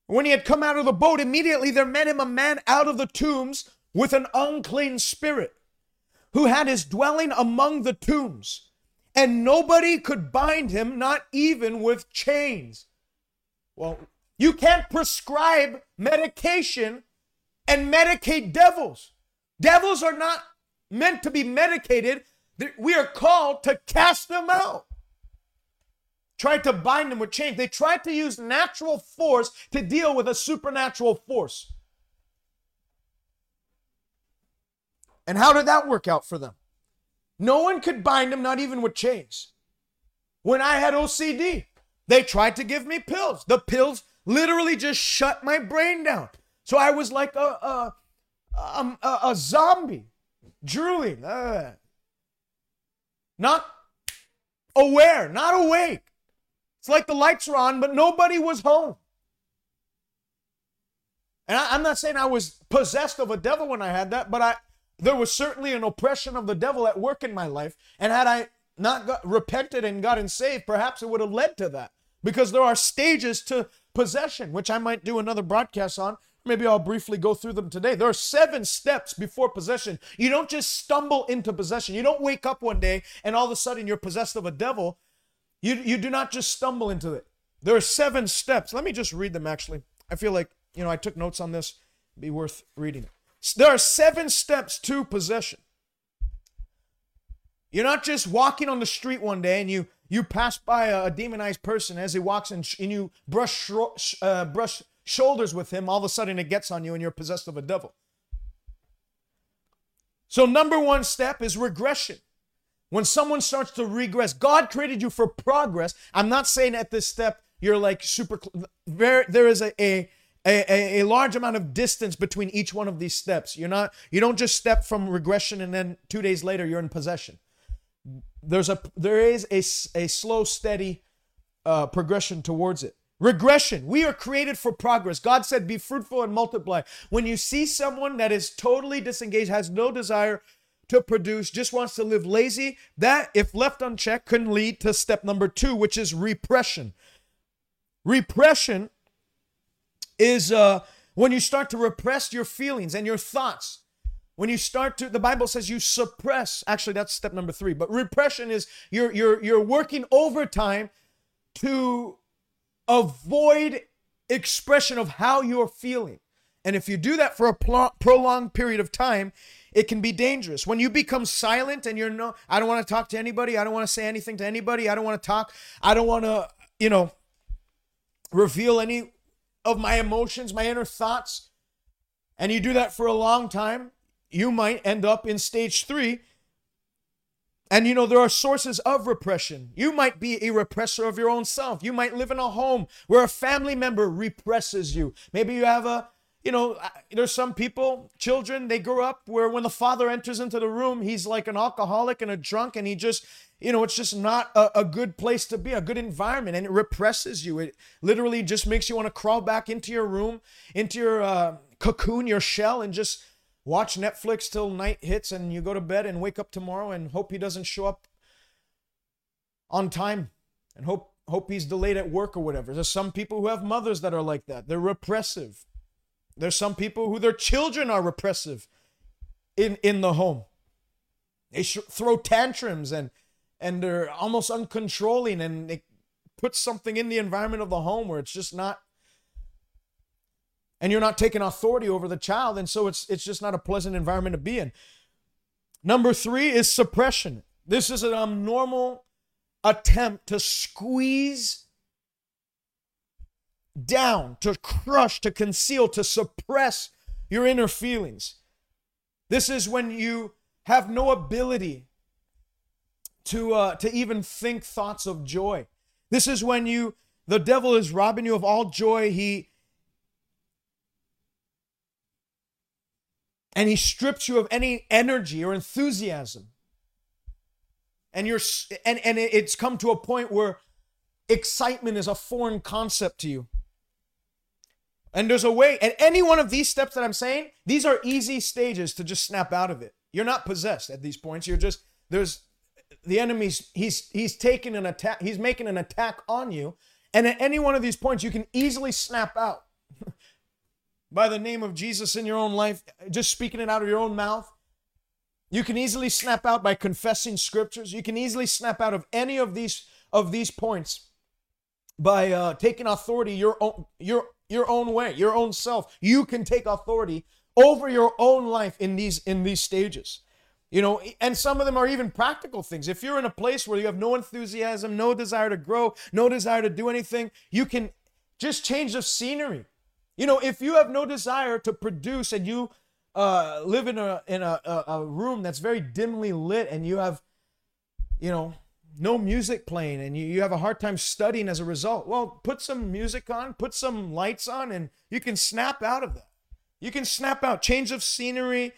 When he had come out of the boat, immediately there met him a man out of the tombs with an unclean spirit, who had his dwelling among the tombs, and nobody could bind him, not even with chains. Well, you can't prescribe medication and medicate devils. Devils are not meant to be medicated. We are called to cast them out. Tried to bind them with chains. They tried to use natural force to deal with a supernatural force. And how did that work out for them? No one could bind them, not even with chains. When I had OCD, they tried to give me pills. The pills literally just shut my brain down. So I was like a a, a, a, a zombie, drooling, uh, not aware, not awake. It's like the lights were on, but nobody was home. And I, am not saying I was possessed of a devil when I had that, but I there was certainly an oppression of the devil at work in my life. And had I not got, repented and gotten saved, perhaps it would have led to that. Because there are stages to possession, which I might do another broadcast on. Maybe I'll briefly go through them today. There are seven steps before possession. You don't just stumble into possession. You don't wake up one day and all of a sudden you're possessed of a devil. You, you do not just stumble into it. There are seven steps. Let me just read them actually. I feel like, you know, I took notes on this. It'd be worth reading. There are seven steps to possession. You're not just walking on the street one day and you you pass by a, a demonized person as he walks and, sh- and you brush, uh, brush shoulders with him, all of a sudden it gets on you and you're possessed of a devil. So, number one step is regression. When someone starts to regress, God created you for progress. I'm not saying at this step you're like super, there, there is a, a a, a, large amount of distance between each one of these steps. You're not you don't just step from regression and then two days later you're in possession there's a there is a, a slow steady uh, progression towards it regression. We are created for progress. God said be fruitful and multiply. When you see someone that is totally disengaged has no desire to produce just wants to live lazy that if left unchecked can lead to step number two which is repression. Repression is uh, when you start to repress your feelings and your thoughts. When you start to, the Bible says you suppress. Actually, that's step number three. But repression is you're you're you're working overtime to avoid expression of how you're feeling. And if you do that for a prolonged period of time, it can be dangerous. When you become silent and you're no, I don't want to talk to anybody. I don't want to say anything to anybody. I don't want to talk. I don't want to, you know, reveal any of my emotions, my inner thoughts. And you do that for a long time, you might end up in stage three. And you know, there are sources of repression. You might be a repressor of your own self. You might live in a home where a family member represses you. Maybe you have a, you know, uh, there's some people, children, they grow up where when the father enters into the room, he's like an alcoholic and a drunk, and he just, you know, it's just not a, a good place to be, a good environment, and it represses you. It literally just makes you want to crawl back into your room, into your uh, cocoon, your shell, and just watch Netflix till night hits and you go to bed and wake up tomorrow and hope he doesn't show up on time and hope hope he's delayed at work or whatever. There's some people who have mothers that are like that. They're repressive. There's some people who their children are repressive in in the home. They sh- throw tantrums and and they're almost uncontrolling and they put something in the environment of the home where it's just not and you're not taking authority over the child and so it's it's just not a pleasant environment to be in. Number three is suppression. This is an abnormal attempt to squeeze down to crush to conceal to suppress your inner feelings. This is when you have no ability to uh, to even think thoughts of joy. This is when you the devil is robbing you of all joy. He and he strips you of any energy or enthusiasm and you're and and it's come to a point where excitement is a foreign concept to you And there's a way, and any one of these steps that I'm saying, these are easy stages to just snap out of it. You're not possessed at these points. You're just there's the enemy's he's he's taking an attack, he's making an attack on you. And at any one of these points, you can easily snap out by the name of Jesus in your own life, just speaking it out of your own mouth. You can easily snap out by confessing scriptures. You can easily snap out of any of these of these points by uh, taking authority your own your your own way, your own self. You can take authority over your own life in these in these stages. You know, and some of them are even practical things. If you're in a place where you have no enthusiasm, no desire to grow, no desire to do anything, you can just change the scenery. You know, if you have no desire to produce and you uh, live in a in a, a, a room that's very dimly lit and you have, you know, no music playing and you, you have a hard time studying as a result, well, put some music on, put some lights on, and you can snap out of that. You can snap out, change of scenery,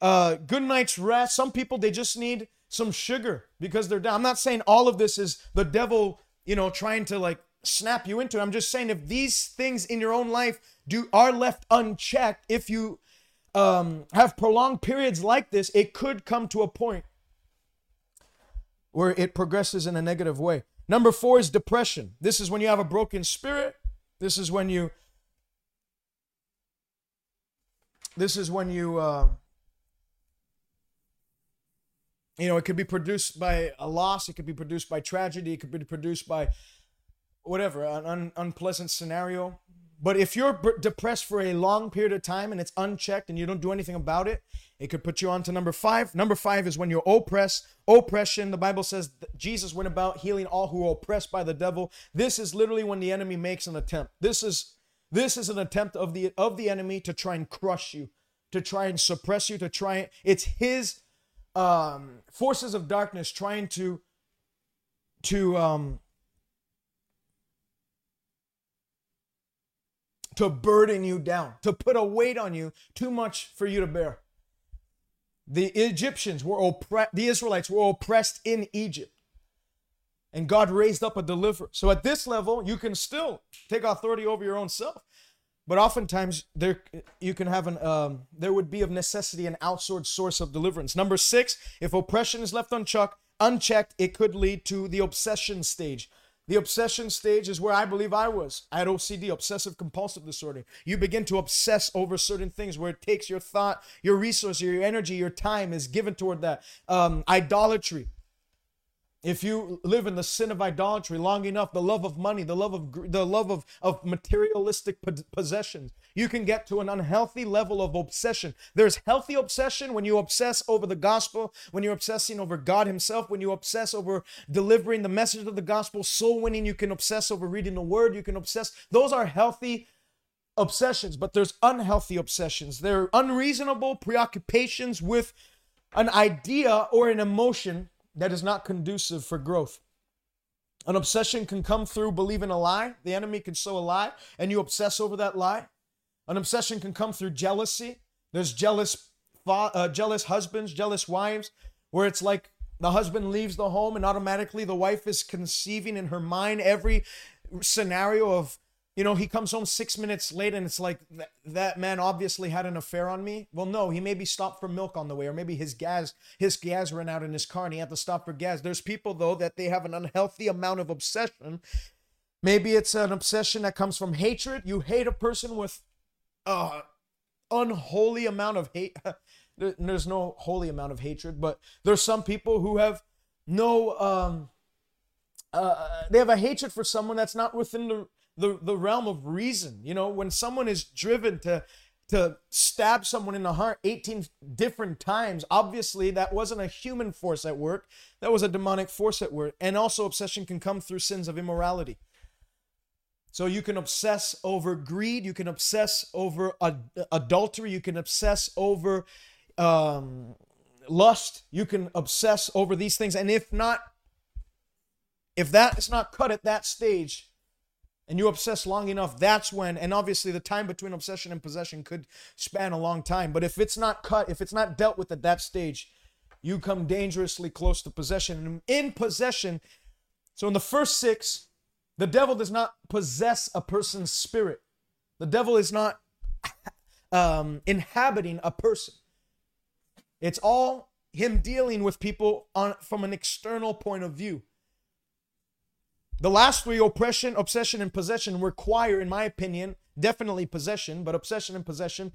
uh, good night's rest. Some people, they just need some sugar because they're down. I'm not saying all of this is the devil, you know, trying to like snap you into. I'm just saying if these things in your own life do are left unchecked, if you um, have prolonged periods like this, it could come to a point where it progresses in a negative way. Number four is depression. This is when you have a broken spirit. This is when you. This is when you. Uh, you know, it could be produced by a loss. It could be produced by tragedy. It could be produced by whatever, an un- unpleasant scenario. But if you're b- depressed for a long period of time and it's unchecked and you don't do anything about it, it could put you on to number five. Number five is when you're oppressed. Oppression, the Bible says Jesus went about healing all who are oppressed by the devil. This is literally when the enemy makes an attempt. This is this is an attempt of the of the enemy to try and crush you, to try and suppress you, to try it's his um, forces of darkness trying to to um, to burden you down, to put a weight on you too much for you to bear. The Egyptians were oppressed, the Israelites were oppressed in Egypt. And God raised up a deliverer. So at this level, you can still take authority over your own self. But oftentimes there you can have an um, there would be of necessity an outsourced source of deliverance. Number six, if oppression is left unchecked, unchecked, it could lead to the obsession stage. The obsession stage is where I believe I was. I had OCD, obsessive compulsive disorder. You begin to obsess over certain things where it takes your thought, your resource, your energy, your time is given toward that. Um, idolatry. If you live in the sin of idolatry long enough, the love of money, the love of the love of, of materialistic possessions, you can get to an unhealthy level of obsession. There's healthy obsession when you obsess over the gospel, when you're obsessing over God Himself, when you obsess over delivering the message of the gospel, soul winning, you can obsess over reading the word, you can obsess. Those are healthy obsessions, but there's unhealthy obsessions. They're unreasonable preoccupations with an idea or an emotion that is not conducive for growth. An obsession can come through believing a lie. The enemy can sow a lie, and you obsess over that lie. An obsession can come through jealousy. There's jealous, uh, jealous husbands, jealous wives, where it's like the husband leaves the home and automatically the wife is conceiving in her mind every scenario of you know, he comes home six minutes late and it's like, that man obviously had an affair on me. Well, no, he maybe stopped for milk on the way, or maybe his gas, his gas ran out in his car and he had to stop for gas. There's people, though, that they have an unhealthy amount of obsession. Maybe it's an obsession that comes from hatred. You hate a person with uh unholy amount of hate. there's no holy amount of hatred, but there's some people who have no um uh, they have a hatred for someone that's not within the the, the realm of reason. You know, when someone is driven to to stab someone in the heart 18 different times, obviously that wasn't a human force at work. That was a demonic force at work. And also obsession can come through sins of immorality. So you can obsess over greed, you can obsess over ad- adultery, you can obsess over um, lust, you can obsess over these things. And if not, if that is not cut at that stage, and you obsess long enough, that's when, and obviously the time between obsession and possession could span a long time. But if it's not cut, if it's not dealt with at that stage, you come dangerously close to possession. And in possession, so in the first six, the devil does not possess a person's spirit. The devil is not um, inhabiting a person. It's all him dealing with people on from an external point of view. The last three, oppression, obsession, and possession, require, in my opinion, definitely possession, but obsession and possession,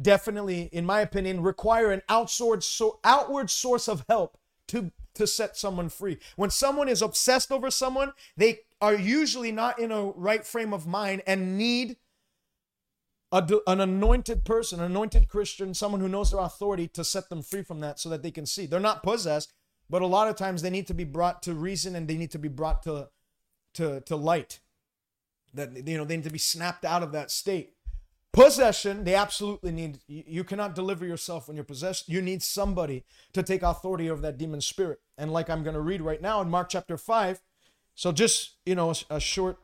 definitely, in my opinion, require an outward, so, outward source of help to, to set someone free. When someone is obsessed over someone, they are usually not in a right frame of mind and need a, an anointed person, an anointed Christian, someone who knows their authority to set them free from that so that they can see. They're not possessed, but a lot of times they need to be brought to reason and they need to be brought to to to light. That you know, they need to be snapped out of that state. Possession, they absolutely need you cannot deliver yourself when you're possessed. You need somebody to take authority over that demon spirit. And like I'm going to read right now in Mark chapter 5, so just, you know, a, a short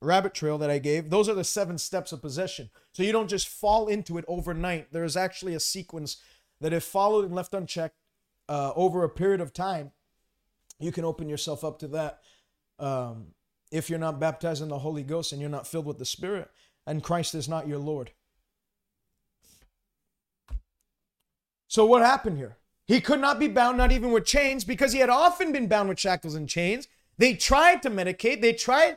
rabbit trail that I gave, those are the seven steps of possession. So you don't just fall into it overnight. There is actually a sequence that, if followed and left unchecked uh, over a period of time, you can open yourself up to that. Um, if you're not baptized in the Holy Ghost and you're not filled with the Spirit, and Christ is not your Lord. So, what happened here? He could not be bound, not even with chains, because he had often been bound with shackles and chains. They tried to medicate, they tried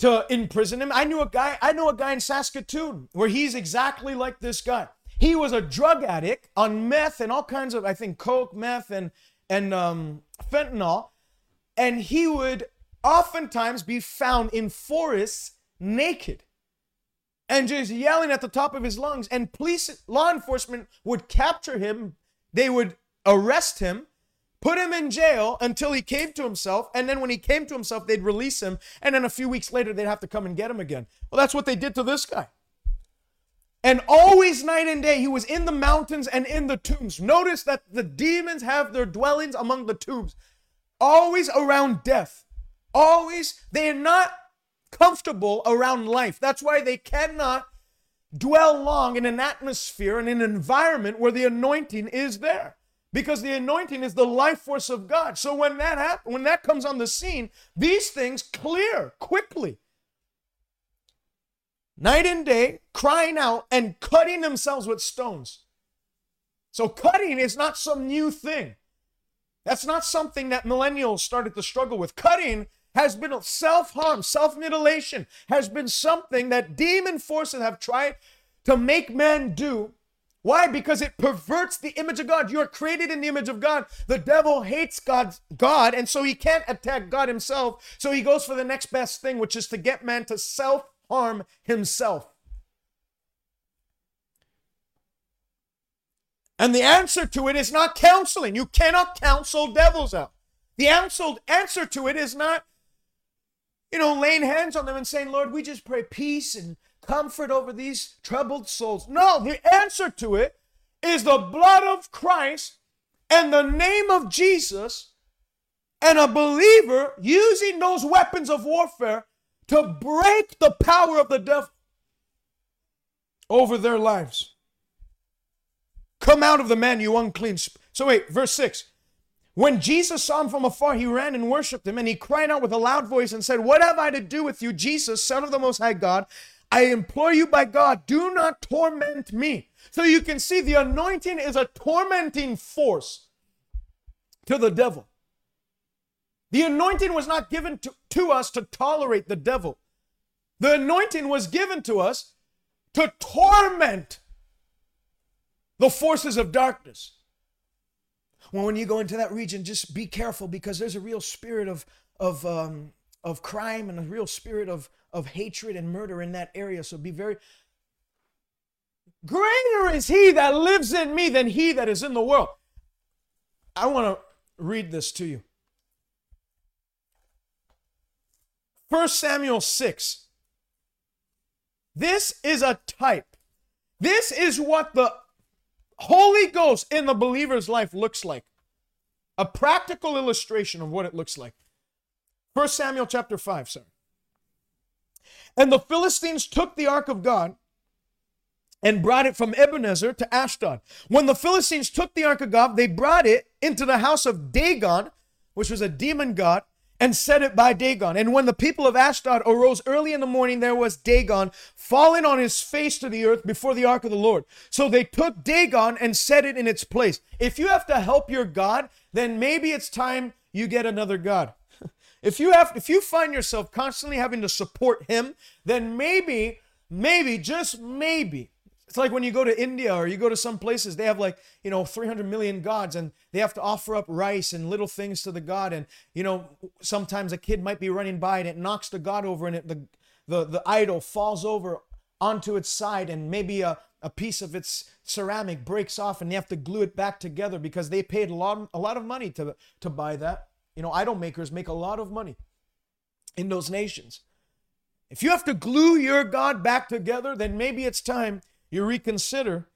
to imprison him. I knew a guy, I know a guy in Saskatoon where he's exactly like this guy. He was a drug addict on meth and all kinds of, I think, coke, meth, and and um, fentanyl, and he would oftentimes be found in forests naked and just yelling at the top of his lungs. And police, law enforcement would capture him. They would arrest him put him in jail until he came to himself. And then when he came to himself, they'd release him. And then a few weeks later, they'd have to come and get him again. Well, that's what they did to this guy. And always night and day, he was in the mountains and in the tombs. Notice that the demons have their dwellings among the tombs, always around death. Always, they are not comfortable around life. That's why they cannot dwell long in an atmosphere and an environment where the anointing is there because the anointing is the life force of God. So when that happens, when that comes on the scene, these things clear quickly. Night and day, crying out and cutting themselves with stones. So cutting is not some new thing. That's not something that millennials started to struggle with. Cutting has been self harm, self mutilation, has been something that demon forces have tried to make men do why? Because it perverts the image of God. You are created in the image of God. The devil hates God's God, and so he can't attack God himself. So he goes for the next best thing, which is to get man to self-harm himself. And the answer to it is not counseling. You cannot counsel devils out. The answer to it is not, you know, laying hands on them and saying, Lord, we just pray peace and comfort over these troubled souls. No, the answer to it is the blood of Christ and the name of Jesus and a believer using those weapons of warfare to break the power of the devil over their lives. Come out of the man, you unclean. Sp-. So, wait, verse 6. When Jesus saw him from afar, he ran and worshiped him, and he cried out with a loud voice and said, What have I to do with you, Jesus, Son of the Most High God? I implore you by God, do not torment me. So you can see the anointing is a tormenting force to the devil. The anointing was not given to, to us to tolerate the devil. The anointing was given to us to torment the forces of darkness. Well, when you go into that region, just be careful because there's a real spirit of, of, um, of crime and a real spirit of, of hatred and murder in that area. So be very. Greater is he that lives in me than he that is in the world. I want to read this to you. 1 Samuel 6. This is a type. This is what the Holy Ghost in the believer's life looks like. A practical illustration of what it looks like. 1 Samuel chapter 5, sir. And the Philistines took the ark of God and brought it from Ebenezer to Ashdod. When the Philistines took the ark of God, they brought it into the house of Dagon, which was a demon god, and set it by Dagon. And when the people of Ashdod arose early in the morning, there was Dagon fallen on his face to the earth before the ark of the Lord. So they took Dagon and set it in its place. If you have to help your God, then maybe it's time you get another God. If you have if you find yourself constantly having to support him, then maybe maybe just maybe it's like when you go to India or you go to some places, they have like, you know, 300 million gods and they have to offer up rice and little things to the god. And, you know, sometimes a kid might be running by and it knocks the god over and it, the, the, the idol falls over onto its side and maybe a, a piece of its ceramic breaks off and they have to glue it back together because they paid a lot, a lot of money to, to buy that. You know, idol makers make a lot of money in those nations. If you have to glue your God back together, then maybe it's time you reconsider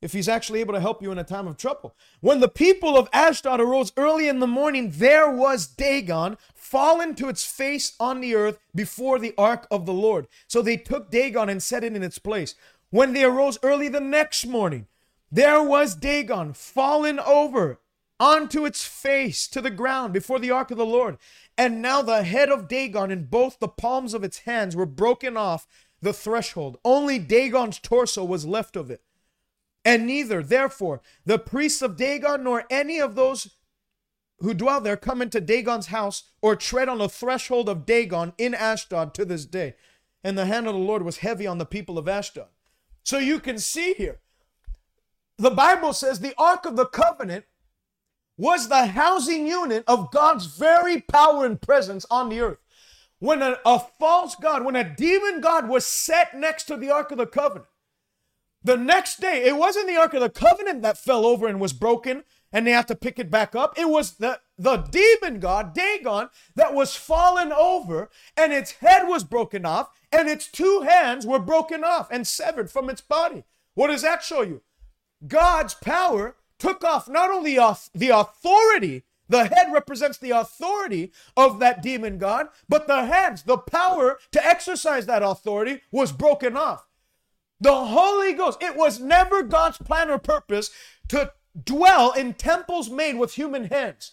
if he's actually able to help you in a time of trouble. When the people of Ashdod arose early in the morning, there was Dagon fallen to its face on the earth before the ark of the Lord. So they took Dagon and set it in its place. When they arose early the next morning, there was Dagon fallen over onto its face to the ground before the ark of the Lord. And now the head of Dagon and both the palms of its hands were broken off the threshold. Only Dagon's torso was left of it. And neither, therefore, the priests of Dagon nor any of those who dwell there come into Dagon's house or tread on the threshold of Dagon in Ashdod to this day. And the hand of the Lord was heavy on the people of Ashdod. So you can see here, the Bible says the Ark of the Covenant was the housing unit of God's very power and presence on the earth when a, a false God, when a demon God was set next to the Ark of the Covenant, the next day, it wasn't the Ark of the Covenant that fell over and was broken and they had to pick it back up. It was the, the demon god, Dagon, that was fallen over and its head was broken off and its two hands were broken off and severed from its body. What does that show you? God's power took off not only off the authority the head represents the authority of that demon god, but the hands, the power to exercise that authority was broken off. The Holy Ghost, it was never God's plan or purpose to dwell in temples made with human hands.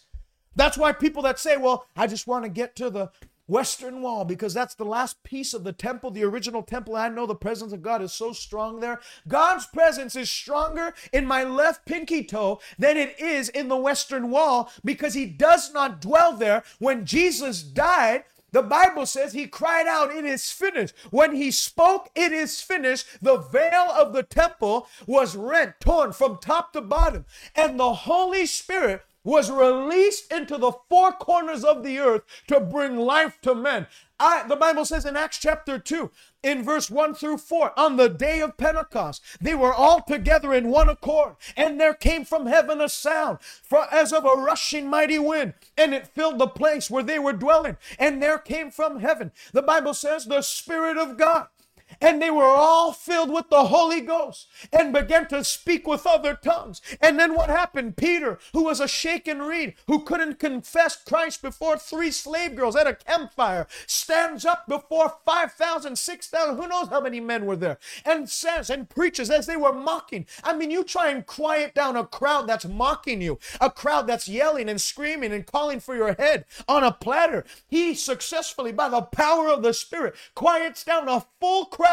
That's why people that say, well, I just want to get to the Western Wall because that's the last piece of the temple, the original temple. I know the presence of God is so strong there. God's presence is stronger in my left pinky toe than it is in the Western Wall because He does not dwell there. When Jesus died, the Bible says he cried out, It is finished. When he spoke, It is finished, the veil of the temple was rent, torn from top to bottom. And the Holy Spirit was released into the four corners of the earth to bring life to men. I, the Bible says in Acts chapter 2, in verse 1 through 4, on the day of Pentecost, they were all together in one accord, and there came from heaven a sound for, as of a rushing mighty wind, and it filled the place where they were dwelling. And there came from heaven, the Bible says, the Spirit of God and they were all filled with the Holy Ghost and began to speak with other tongues. And then what happened? Peter, who was a shaken reed, who couldn't confess Christ before three slave girls at a campfire, stands up before 5,000, 6,000, who knows how many men were there, and says and preaches as they were mocking. I mean, you try and quiet down a crowd that's mocking you, a crowd that's yelling and screaming and calling for your head on a platter. He successfully, by the power of the Spirit, quiets down a full crowd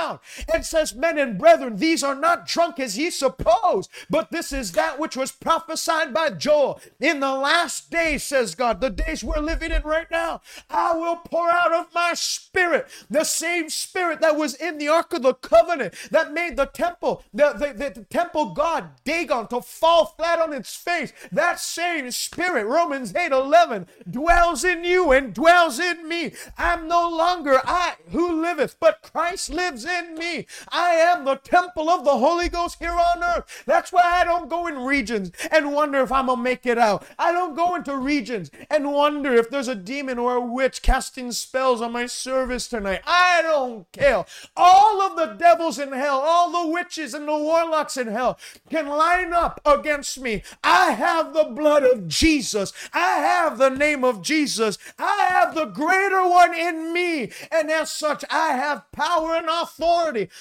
and says, Men and brethren, these are not drunk as ye suppose, but this is that which was prophesied by Joel. In the last days, says God, the days we're living in right now, I will pour out of my spirit the same spirit that was in the Ark of the Covenant that made the temple, the, the, the, the temple god Dagon to fall flat on its face. That same spirit, Romans 8 11, dwells in you and dwells in me. I'm no longer I who liveth, but Christ lives lives in me. I am the temple of the Holy Ghost here on earth. That's why I don't go in regions and wonder if I'm going to make it out. I don't go into regions and wonder if there's a demon or a witch casting spells on my service tonight. I don't care. All of the devils in hell, all the witches and the warlocks in hell can line up against me. I have the blood of Jesus. I have the name of Jesus. I have the greater one in me. And as such, I have power and authority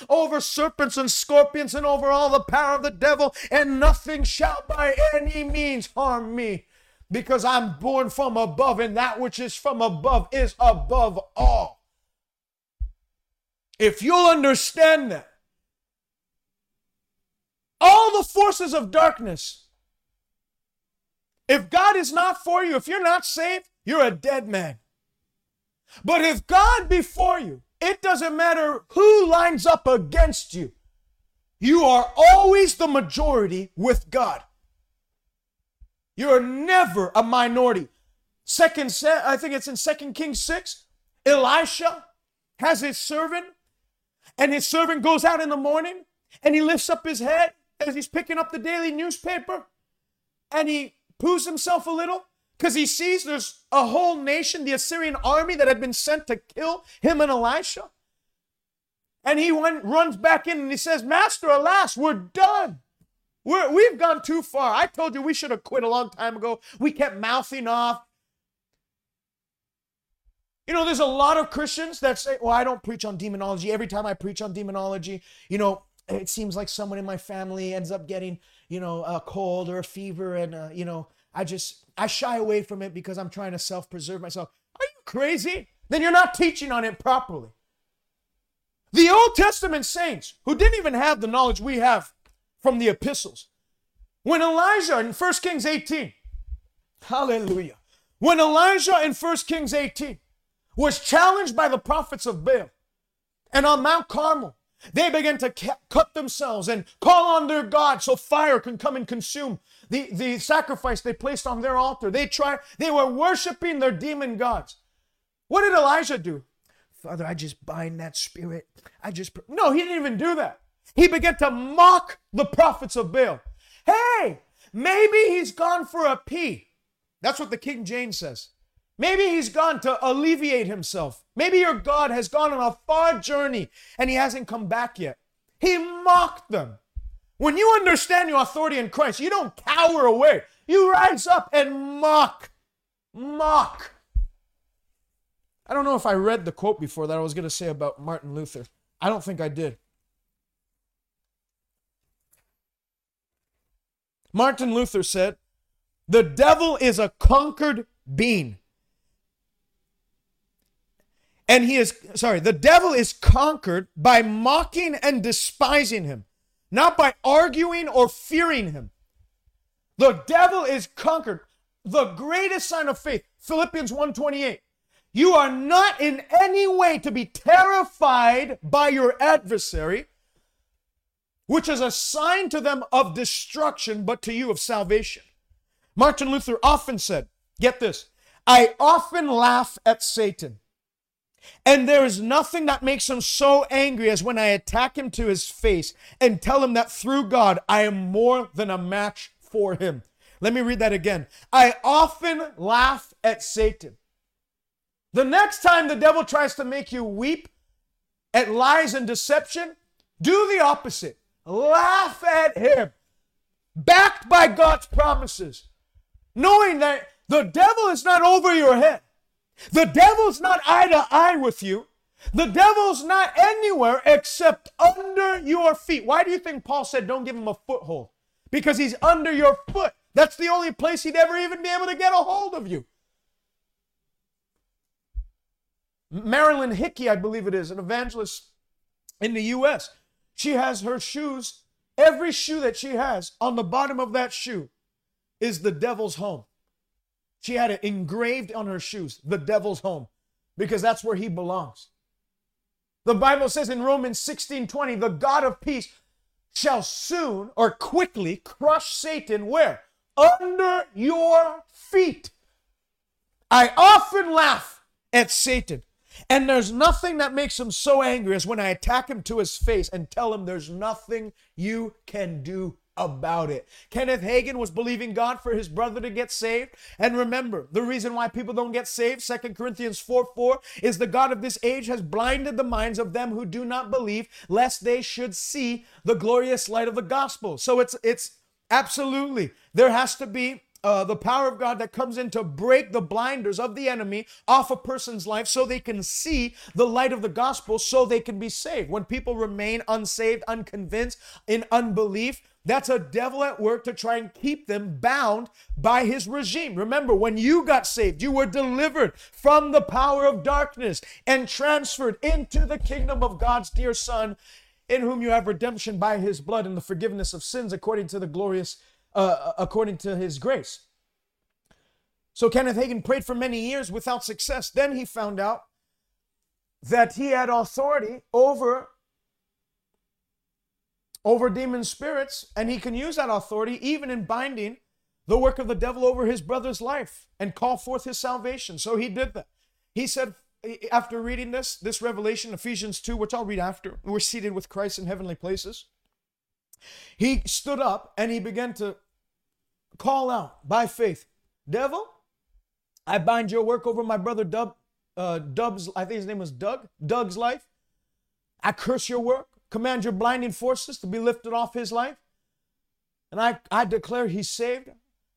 over serpents and scorpions and over all the power of the devil, and nothing shall by any means harm me. because I'm born from above, and that which is from above is above all. If you'll understand that, all the forces of darkness, if God is not for you, if you're not saved, you're a dead man. But if God be for you, it doesn't matter who lines up against you. You are always the majority with God. You're never a minority. Second, I think it's in Second Kings 6. Elisha has his servant, and his servant goes out in the morning and he lifts up his head as he's picking up the daily newspaper and he poos himself a little because he sees there's a whole nation, the Assyrian army that had been sent to kill him and Elisha. And he went, runs back in and he says, Master, alas, we're done. We're, we've gone too far. I told you we should have quit a long time ago. We kept mouthing off. You know, there's a lot of Christians that say, well, I don't preach on demonology. Every time I preach on demonology, you know, it seems like someone in my family ends up getting, you know, a cold or a fever. And, uh, you know, I just, I shy away from it because I'm trying to self preserve myself. Are you crazy? Then you're not teaching on it properly. The Old Testament saints who didn't even have the knowledge we have from the epistles. When Elijah in 1 Kings 18, hallelujah, when Elijah in 1 Kings 18 was challenged by the prophets of Baal, and on Mount Carmel, they began to cut themselves and call on their God so fire can come and consume the, the sacrifice they placed on their altar. They tried, they were worshiping their demon gods. What did Elijah do? Father, I just bind that spirit. I just, no, he didn't even do that. He began to mock the prophets of Baal. Hey, maybe he's gone for a pee. That's what the King James says. Maybe he's gone to alleviate himself. Maybe your God has gone on a far journey and he hasn't come back yet. He mocked them. When you understand your authority in Christ, you don't cower away. You rise up and mock. Mock. I don't know if I read the quote before that I was going to say about Martin Luther. I don't think I did. Martin Luther said, The devil is a conquered being. And he is, sorry, the devil is conquered by mocking and despising him, not by arguing or fearing him. The devil is conquered. The greatest sign of faith, Philippians 1:28. You are not in any way to be terrified by your adversary, which is a sign to them of destruction, but to you of salvation. Martin Luther often said, Get this, I often laugh at Satan. And there is nothing that makes him so angry as when I attack him to his face and tell him that through God I am more than a match for him. Let me read that again. I often laugh at Satan. The next time the devil tries to make you weep at lies and deception, do the opposite. Laugh at him, backed by God's promises, knowing that the devil is not over your head. The devil's not eye to eye with you. The devil's not anywhere except under your feet. Why do you think Paul said, don't give him a foothold? Because he's under your foot. That's the only place he'd ever even be able to get a hold of you. Marilyn Hickey, I believe it is, an evangelist in the U.S. She has her shoes, every shoe that she has, on the bottom of that shoe is the devil's home. She had it engraved on her shoes, the devil's home, because that's where he belongs. The Bible says in Romans 16 20, the God of peace shall soon or quickly crush Satan where? Under your feet. I often laugh at Satan and there's nothing that makes him so angry as when I attack him to his face and tell him there's nothing you can do about it. Kenneth Hagin was believing God for his brother to get saved. And remember, the reason why people don't get saved, Second Corinthians 4 4, is the God of this age has blinded the minds of them who do not believe, lest they should see the glorious light of the gospel. So it's it's absolutely there has to be uh, the power of God that comes in to break the blinders of the enemy off a person's life so they can see the light of the gospel so they can be saved. When people remain unsaved, unconvinced, in unbelief, That's a devil at work to try and keep them bound by his regime. Remember, when you got saved, you were delivered from the power of darkness and transferred into the kingdom of God's dear Son, in whom you have redemption by his blood and the forgiveness of sins according to the glorious, uh, according to his grace. So Kenneth Hagin prayed for many years without success. Then he found out that he had authority over over demon spirits, and he can use that authority even in binding the work of the devil over his brother's life and call forth his salvation. So he did that. He said, after reading this, this revelation, Ephesians 2, which I'll read after, we're seated with Christ in heavenly places. He stood up and he began to call out by faith, Devil, I bind your work over my brother Dub, uh, Dub's, I think his name was Doug, Doug's life. I curse your work command your blinding forces to be lifted off his life. And I, I declare he's saved,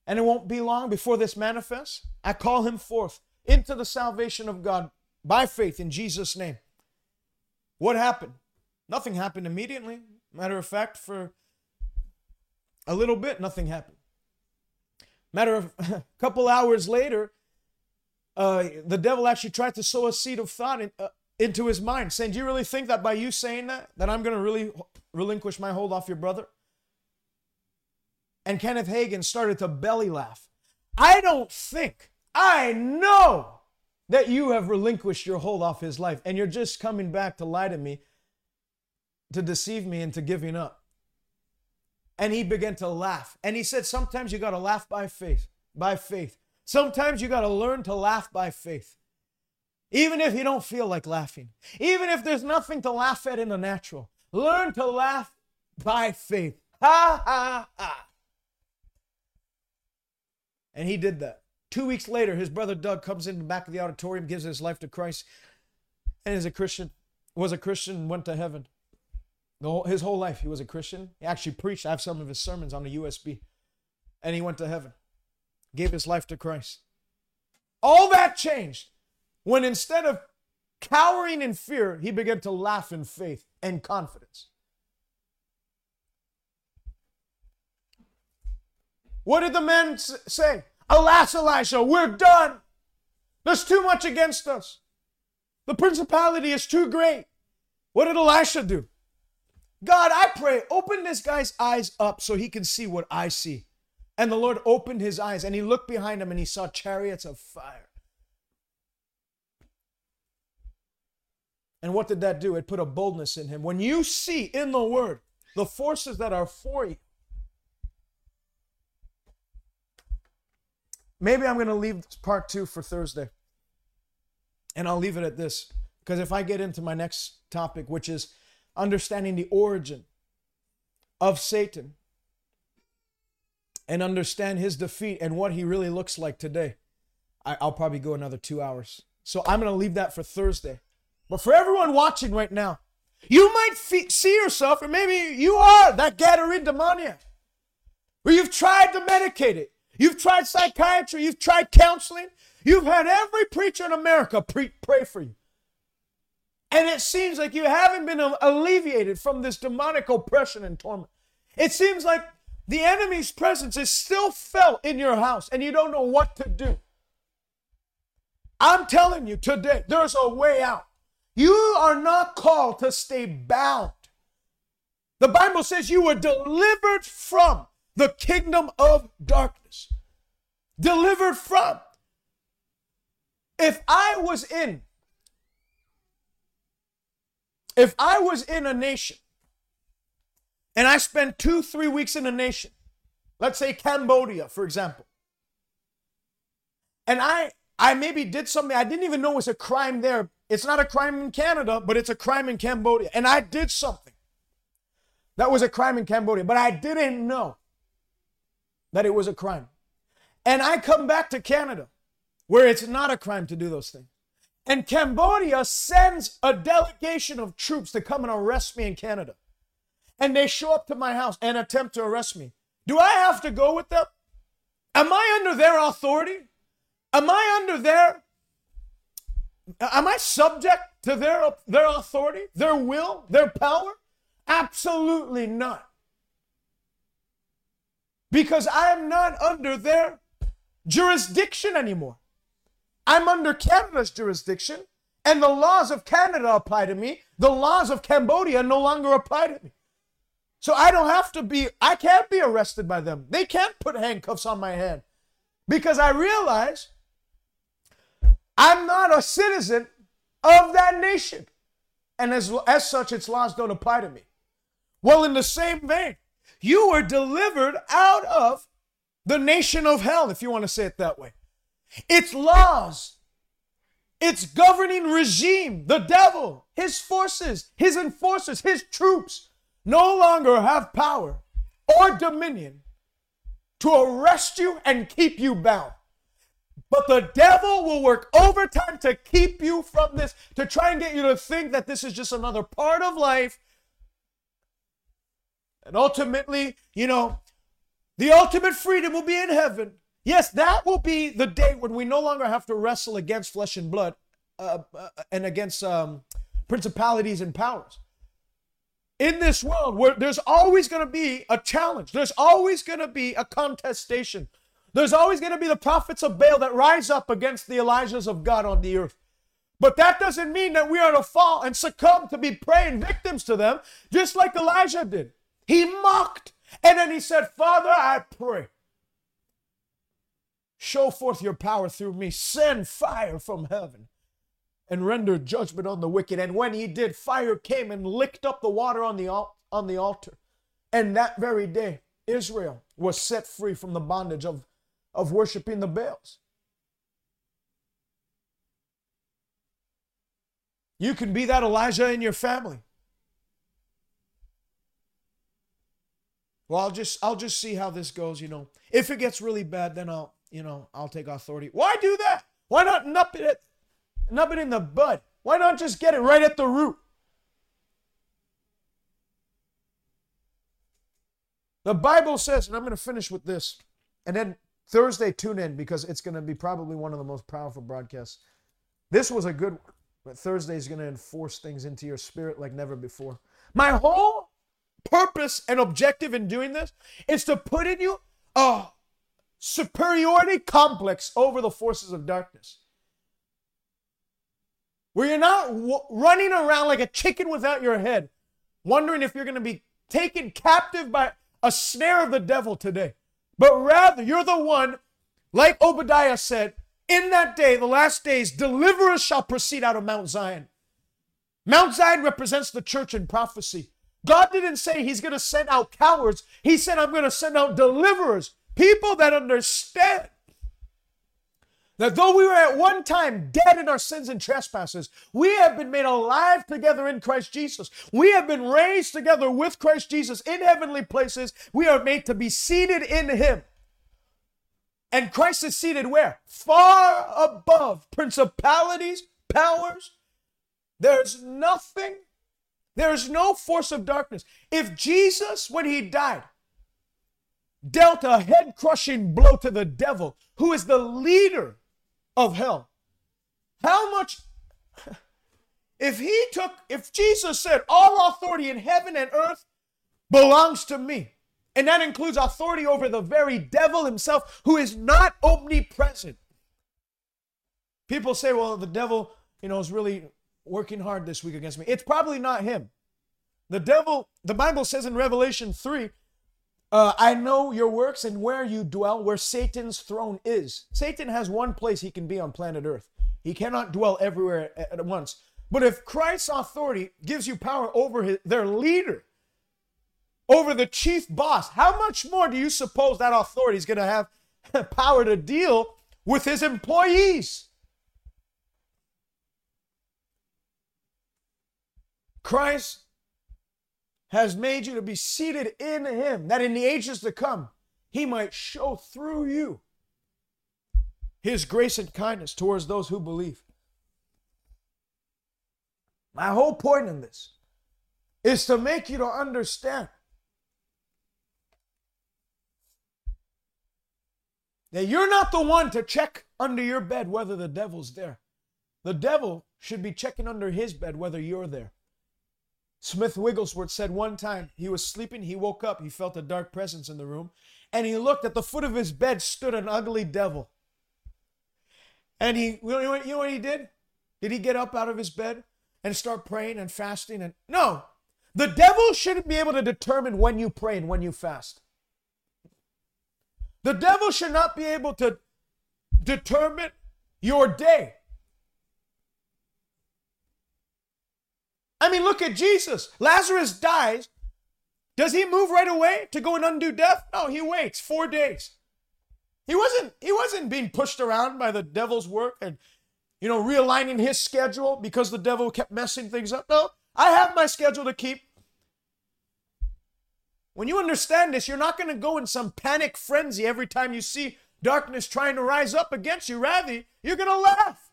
and it won't be long before this manifests. I call him forth into the salvation of God by faith in Jesus' name. What happened? Nothing happened immediately. Matter of fact, for a little bit, nothing happened. Matter of a couple hours later, uh, the devil actually tried to sow a seed of thought in, uh, into his mind, saying, Do you really think that by you saying that, that I'm going to really relinquish my hold off your brother? And Kenneth Hagin started to belly laugh. I don't think, I know that you have relinquished your hold off his life and you're just coming back to lie to me, to deceive me into giving up. And he began to laugh. And he said, Sometimes you got to laugh by faith, by faith. Sometimes you got to learn to laugh by faith. Even if you don't feel like laughing, even if there's nothing to laugh at in the natural, learn to laugh by faith. Ha ha ha. And he did that. Two weeks later, his brother Doug comes in the back of the auditorium, gives his life to Christ, and is a Christian, was a Christian, went to heaven. Whole, his whole life, he was a Christian. He actually preached. I have some of his sermons on the USB. And he went to heaven, gave his life to Christ. All that changed when instead of cowering in fear, he began to laugh in faith and confidence. What did the men say? Alas, Elisha, we're done. There's too much against us. The principality is too great. What did Elisha do? God, I pray, open this guy's eyes up so he can see what I see. And the Lord opened his eyes and he looked behind him and he saw chariots of fire. And what did that do? It put a boldness in him. When you see in the word the forces that are for you, maybe I'm going to leave part two for Thursday. And I'll leave it at this. Because if I get into my next topic, which is understanding the origin of Satan and understand his defeat and what he really looks like today, I, will probably go another two hours. So I'm going to leave that for Thursday. But for everyone watching right now, you might see yourself, or maybe you are that Gadarene demoniac, where you've tried to medicate it. You've tried psychiatry, you've tried counseling, you've had every preacher in America pre- pray for you. And it seems like you haven't been alleviated from this demonic oppression and torment. It seems like the enemy's presence is still felt in your house and you don't know what to do. I'm telling you today, there's a way out. You are not called to stay bound. The Bible says you were delivered from the kingdom of darkness. Delivered from. If I was in, if I was in a nation and I spent two, three weeks in a nation, let's say Cambodia, for example, and I I maybe did something I didn't even know was a crime there it's not a crime in Canada, but it's a crime in Cambodia. And I did something that was a crime in Cambodia, but I didn't know that it was a crime. And I come back to Canada where it's not a crime to do those things. And Cambodia sends a delegation of troops to come and arrest me in Canada. And they show up to my house and attempt to arrest me. Do I have to go with them? Am I under their authority? Am I under their Am I subject to their, their authority, their will, their power? Absolutely not. because I am not under their jurisdiction anymore. I'm under Canada's jurisdiction, and the laws of Canada apply to me. The laws of Cambodia no longer apply to me. So I don't have to be, I can't be arrested by them. They can't put handcuffs on my hand because I realize I'm not a citizen of that nation. And as, as such, its laws don't apply to me. Well, in the same vein, you were delivered out of the nation of hell, if you want to say it that way. Its laws, its governing regime, the devil, his forces, his enforcers, his troops no longer have power or dominion to arrest you and keep you bound. But the devil will work overtime to keep you from this, to try and get you to think that this is just another part of life. And ultimately, you know, the ultimate freedom will be in heaven. Yes, that will be the day when we no longer have to wrestle against flesh and blood uh, uh, and against um, principalities and powers. In this world, where there's always going to be a challenge, there's always going to be a contestation there's always going to be the prophets of Baal that rise up against the Elijahs of God on the earth. But that doesn't mean that we are to fall and succumb to be praying victims to them, just like Elijah did. He mocked and then he said, Father, I pray, show forth your power through me, send fire from heaven and render judgment on the wicked. And when he did, fire came and licked up the water on the, on the altar. And that very day, Israel was set free from the bondage of of worshiping the Baals. You can be that Elijah in your family. Well, I'll just I'll just see how this goes, you know. If it gets really bad, then I'll, you know, I'll take authority. Why do that? Why not nip it, nip it in the bud? Why not just get it right at the root? The Bible says, and I'm going to finish with this, and then Thursday, tune in because it's going to be probably one of the most powerful broadcasts. This was a good one, but Thursday is going to enforce things into your spirit like never before. My whole purpose and objective in doing this is to put in you a superiority complex over the forces of darkness. Where you're not w- running around like a chicken without your head, wondering if you're going to be taken captive by a snare of the devil today but rather you're the one, like Obadiah said, in that day, the last days, deliverers shall proceed out of Mount Zion. Mount Zion represents the church in prophecy. God didn't say he's going to send out cowards. He said, I'm going to send out deliverers, people that understand that though we were at one time dead in our sins and trespasses, we have been made alive together in Christ Jesus. We have been raised together with Christ Jesus in heavenly places. We are made to be seated in Him. And Christ is seated where? Far above principalities, powers. There's nothing, there's no force of darkness. If Jesus, when He died, dealt a head crushing blow to the devil, who is the leader of hell. How much, if he took, if Jesus said, all authority in heaven and earth belongs to me, and that includes authority over the very devil himself who is not omnipresent. People say, well, the devil, you know, is really working hard this week against me. It's probably not him. The devil, the Bible says in Revelation 3 uh, I know your works and where you dwell, where Satan's throne is. Satan has one place he can be on planet Earth. He cannot dwell everywhere at once. But if Christ's authority gives you power over his, their leader, over the chief boss, how much more do you suppose that authority is going to have power to deal with his employees? Christ has made you to be seated in him, that in the ages to come, he might show through you his grace and kindness towards those who believe. My whole point in this is to make you to understand that you're not the one to check under your bed whether the devil's there. The devil should be checking under his bed whether you're there. Smith Wigglesworth said one time he was sleeping, he woke up, he felt a dark presence in the room, and he looked at the foot of his bed stood an ugly devil. And he, you know, what he did? Did he get up out of his bed and start praying and fasting? And no, the devil shouldn't be able to determine when you pray and when you fast. The devil should not be able to determine your day. I mean, look at Jesus. Lazarus dies. Does he move right away to go and undo death? No, he waits four days. He wasn't, he wasn't being pushed around by the devil's work and, you know, realigning his schedule because the devil kept messing things up. No, I have my schedule to keep. When you understand this, you're not going to go in some panic frenzy every time you see darkness trying to rise up against you. Rather, you're going to laugh.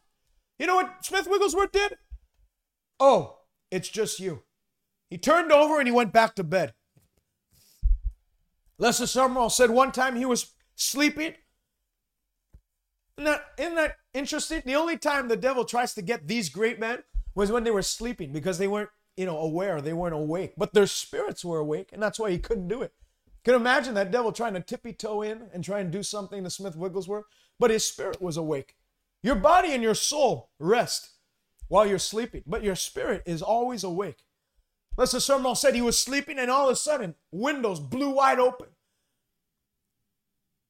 You know what Smith Wigglesworth did? Oh, it's just you. He turned over and he went back to bed. Lester Sumrall said one time he was sleeping. Isn't that, isn't that interesting? The only time the devil tries to get these great men was when they were sleeping because they weren't, you know, aware, they weren't awake. But their spirits were awake, and that's why he couldn't do it. Can imagine that devil trying to tippy toe in and try and do something to Smith Wigglesworth, but his spirit was awake. Your body and your soul rest while you're sleeping, but your spirit is always awake. Lester Sumrall said he was sleeping, and all of a sudden, windows blew wide open.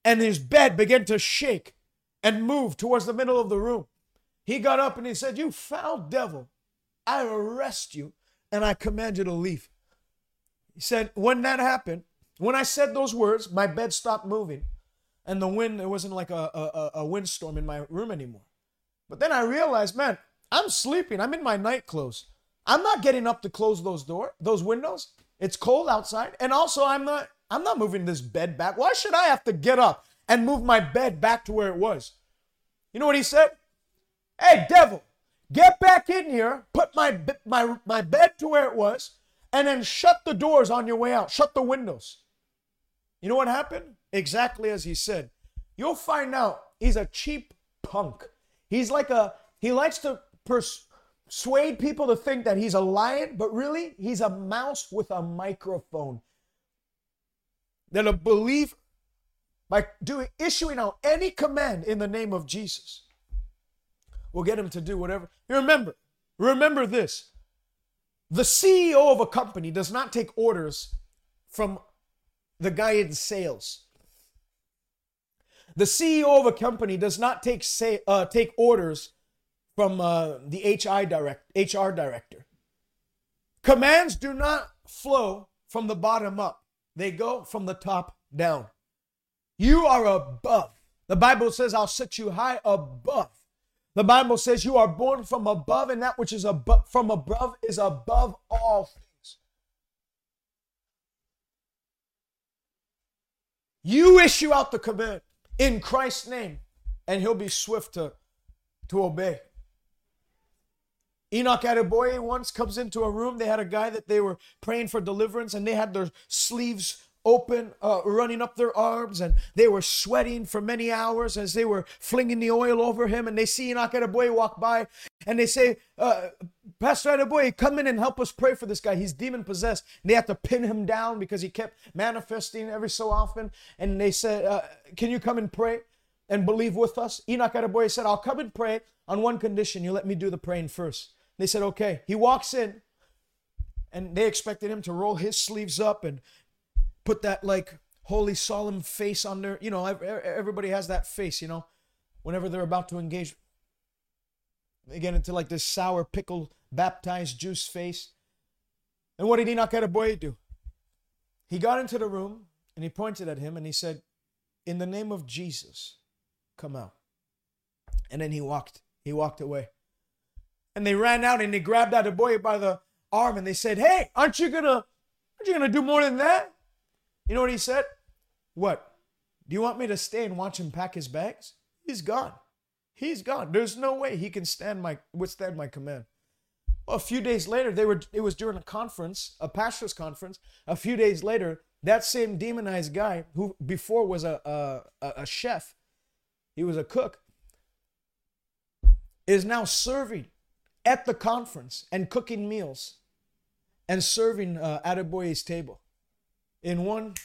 And his bed began to shake and move towards the middle of the room. He got up and he said, You foul devil, I arrest you and I command you to leave. He said, When that happened, when I said those words, my bed stopped moving and the wind, it wasn't like a, a, a windstorm in my room anymore. But then I realized, man, I'm sleeping. I'm in my night clothes. I'm not getting up to close those door, those windows. It's cold outside, and also I'm not I'm not moving this bed back. Why should I have to get up and move my bed back to where it was? You know what he said? Hey, devil, get back in here, put my my my bed to where it was, and then shut the doors on your way out. Shut the windows. You know what happened? Exactly as he said. You'll find out he's a cheap punk. He's like a he likes to persuade people to think that he's a lion, but really, he's a mouse with a microphone. That a believer, by doing issuing out any command in the name of Jesus, will get him to do whatever. You remember, remember this. The CEO of a company does not take orders from the guy in sales. The CEO of a company does not take say, uh, take orders from uh, the HI direct, HR director. Commands do not flow from the bottom up, they go from the top down. You are above. The Bible says, I'll set you high above. The Bible says you are born from above, and that which is above from above is above all things. You issue out the command in Christ's name, and he'll be swift to, to obey. Enoch Adeboye once comes into a room. They had a guy that they were praying for deliverance, and they had their sleeves open, uh, running up their arms, and they were sweating for many hours as they were flinging the oil over him. And they see Enoch Adeboye walk by, and they say, uh, Pastor Adeboye, come in and help us pray for this guy. He's demon possessed. And they have to pin him down because he kept manifesting every so often. And they said, uh, Can you come and pray? And believe with us. Enoch Adeboye said, I'll come and pray on one condition. You let me do the praying first. They said, okay. He walks in, and they expected him to roll his sleeves up and put that like holy solemn face on you know, everybody has that face, you know, whenever they're about to engage. They get into like this sour pickle baptized juice face. And what did Enoch Adeboye do? He got into the room and he pointed at him and he said, In the name of Jesus, come out. And then he walked. He walked away. And they ran out and they grabbed Adeboye by the arm and they said, Hey, aren't you gonna aren't you gonna do more than that? You know what he said? What? Do you want me to stay and watch him pack his bags? He's gone. He's gone. There's no way he can stand my withstand my command. A few days later, they were it was during a conference, a pastor's conference. A few days later, that same demonized guy who before was a a, a chef, he was a cook, is now serving at the conference and cooking meals and serving uh, Adeboye's table. In one,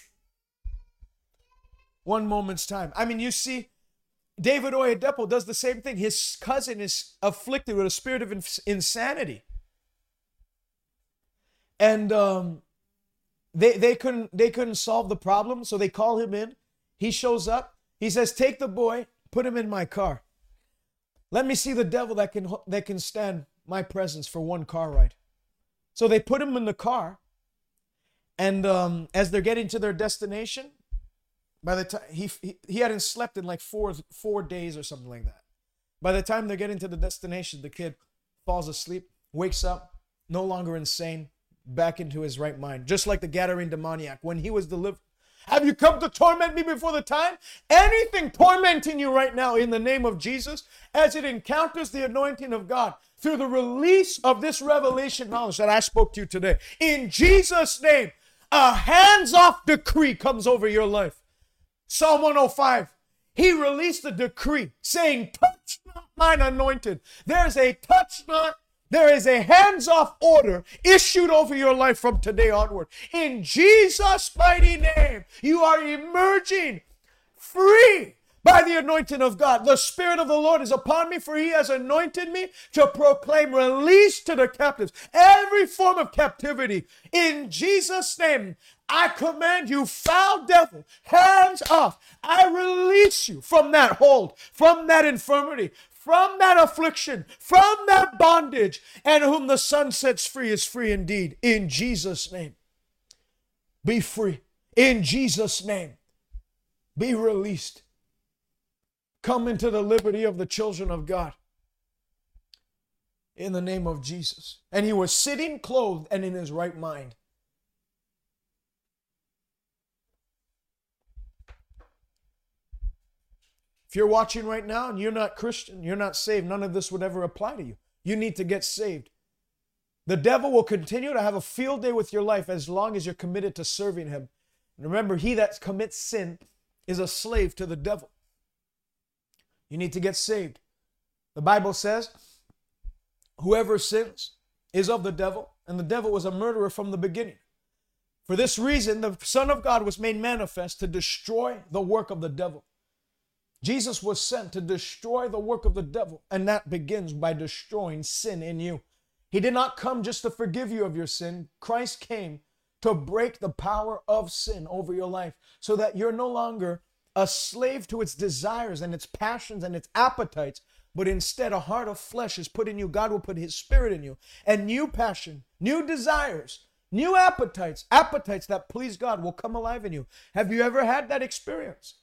one moment's time. I mean, you see, David Oyedepo does the same thing. His cousin is afflicted with a spirit of ins- insanity. And um, they, they couldn't they couldn't solve the problem, so they call him in. He shows up. He says, "Take the boy, put him in my car. Let me see the devil that can that can stand my presence for one car ride." So they put him in the car, and um, as they're getting to their destination, by the time he, he he hadn't slept in like four four days or something like that. By the time they're getting to the destination, the kid falls asleep, wakes up, no longer insane, back into his right mind, just like the Gadarene demoniac when he was delivered. Have you come to torment me before the time? Anything tormenting you right now in the name of Jesus as it encounters the anointing of God through the release of this revelation knowledge that I spoke to you today. In Jesus' name, a hands off decree comes over your life. Psalm 105. He released a decree saying, Touch not mine anointed. There's a touch not there is a hands off order issued over your life from today onward. In Jesus' mighty name, you are emerging free by the anointing of God. The Spirit of the Lord is upon me, for He has anointed me to proclaim release to the captives, every form of captivity. In Jesus' name, I command you, foul devil, hands off. I release you from that hold, from that infirmity, from that affliction, from that bondage, and whom the Son sets free is free indeed. In Jesus' name, be free. In Jesus' name, be released. Come into the liberty of the children of God. In the name of Jesus. And he was sitting clothed and in his right mind. If you're watching right now and you're not Christian, you're not saved, none of this would ever apply to you. You need to get saved. The devil will continue to have a field day with your life as long as you're committed to serving him. And remember, he that commits sin is a slave to the devil. You need to get saved. The Bible says, whoever sins is of the devil, and the devil was a murderer from the beginning. For this reason, the Son of God was made manifest to destroy the work of the devil. Jesus was sent to destroy the work of the devil, and that begins by destroying sin in you. He did not come just to forgive you of your sin. Christ came to break the power of sin over your life so that you're no longer a slave to its desires and its passions and its appetites, but instead a heart of flesh is put in you. God will put his spirit in you, and new passion, new desires, new appetites, appetites that please God will come alive in you. Have you ever had that experience?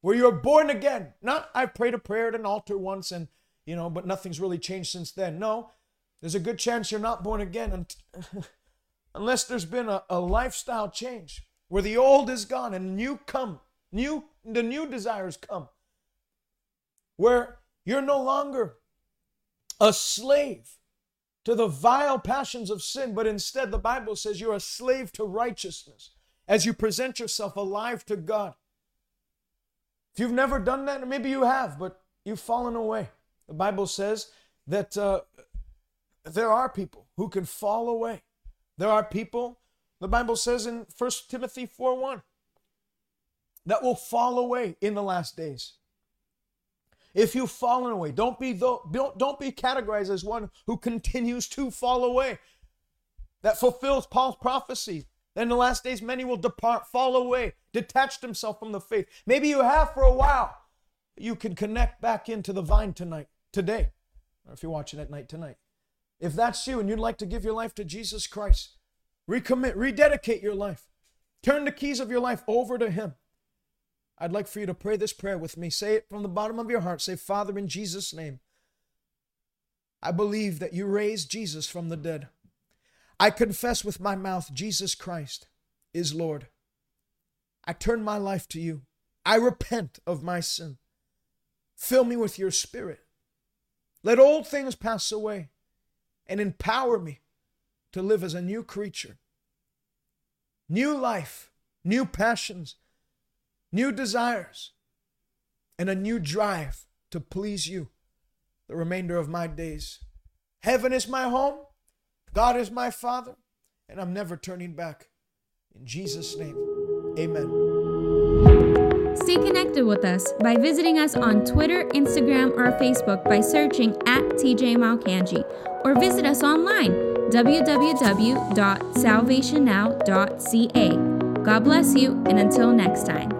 Where you're born again. Not I prayed a prayer at an altar once and, you know, but nothing's really changed since then. No, there's a good chance you're not born again unless there's been a, a lifestyle change where the old is gone and new come, new the new desires come. Where you're no longer a slave to the vile passions of sin, but instead the Bible says you're a slave to righteousness as you present yourself alive to God. If you've never done that, maybe you have, but you've fallen away. The Bible says that uh, there are people who can fall away. There are people, the Bible says in 1 Timothy 4 1, that will fall away in the last days. If you've fallen away, don't be don't, don't be categorized as one who continues to fall away. That fulfills Paul's prophecy then in the last days, many will depart, fall away, detach themselves from the faith. Maybe you have for a while. You can connect back into the vine tonight, today, or if you're watching at night tonight. If that's you and you'd like to give your life to Jesus Christ, recommit, rededicate your life, turn the keys of your life over to Him. I'd like for you to pray this prayer with me. Say it from the bottom of your heart. Say, Father, in Jesus' name, I believe that you raised Jesus from the dead. I confess with my mouth Jesus Christ is Lord. I turn my life to you. I repent of my sin. Fill me with your spirit. Let old things pass away and empower me to live as a new creature. New life, new passions, new desires, and a new drive to please you the remainder of my days. Heaven is my home. God is my Father, and I'm never turning back. In Jesus' name, amen. Stay connected with us by visiting us on Twitter, Instagram, or Facebook by searching at TJ Malcangi or visit us online www.salvationnow.ca. God bless you, and until next time.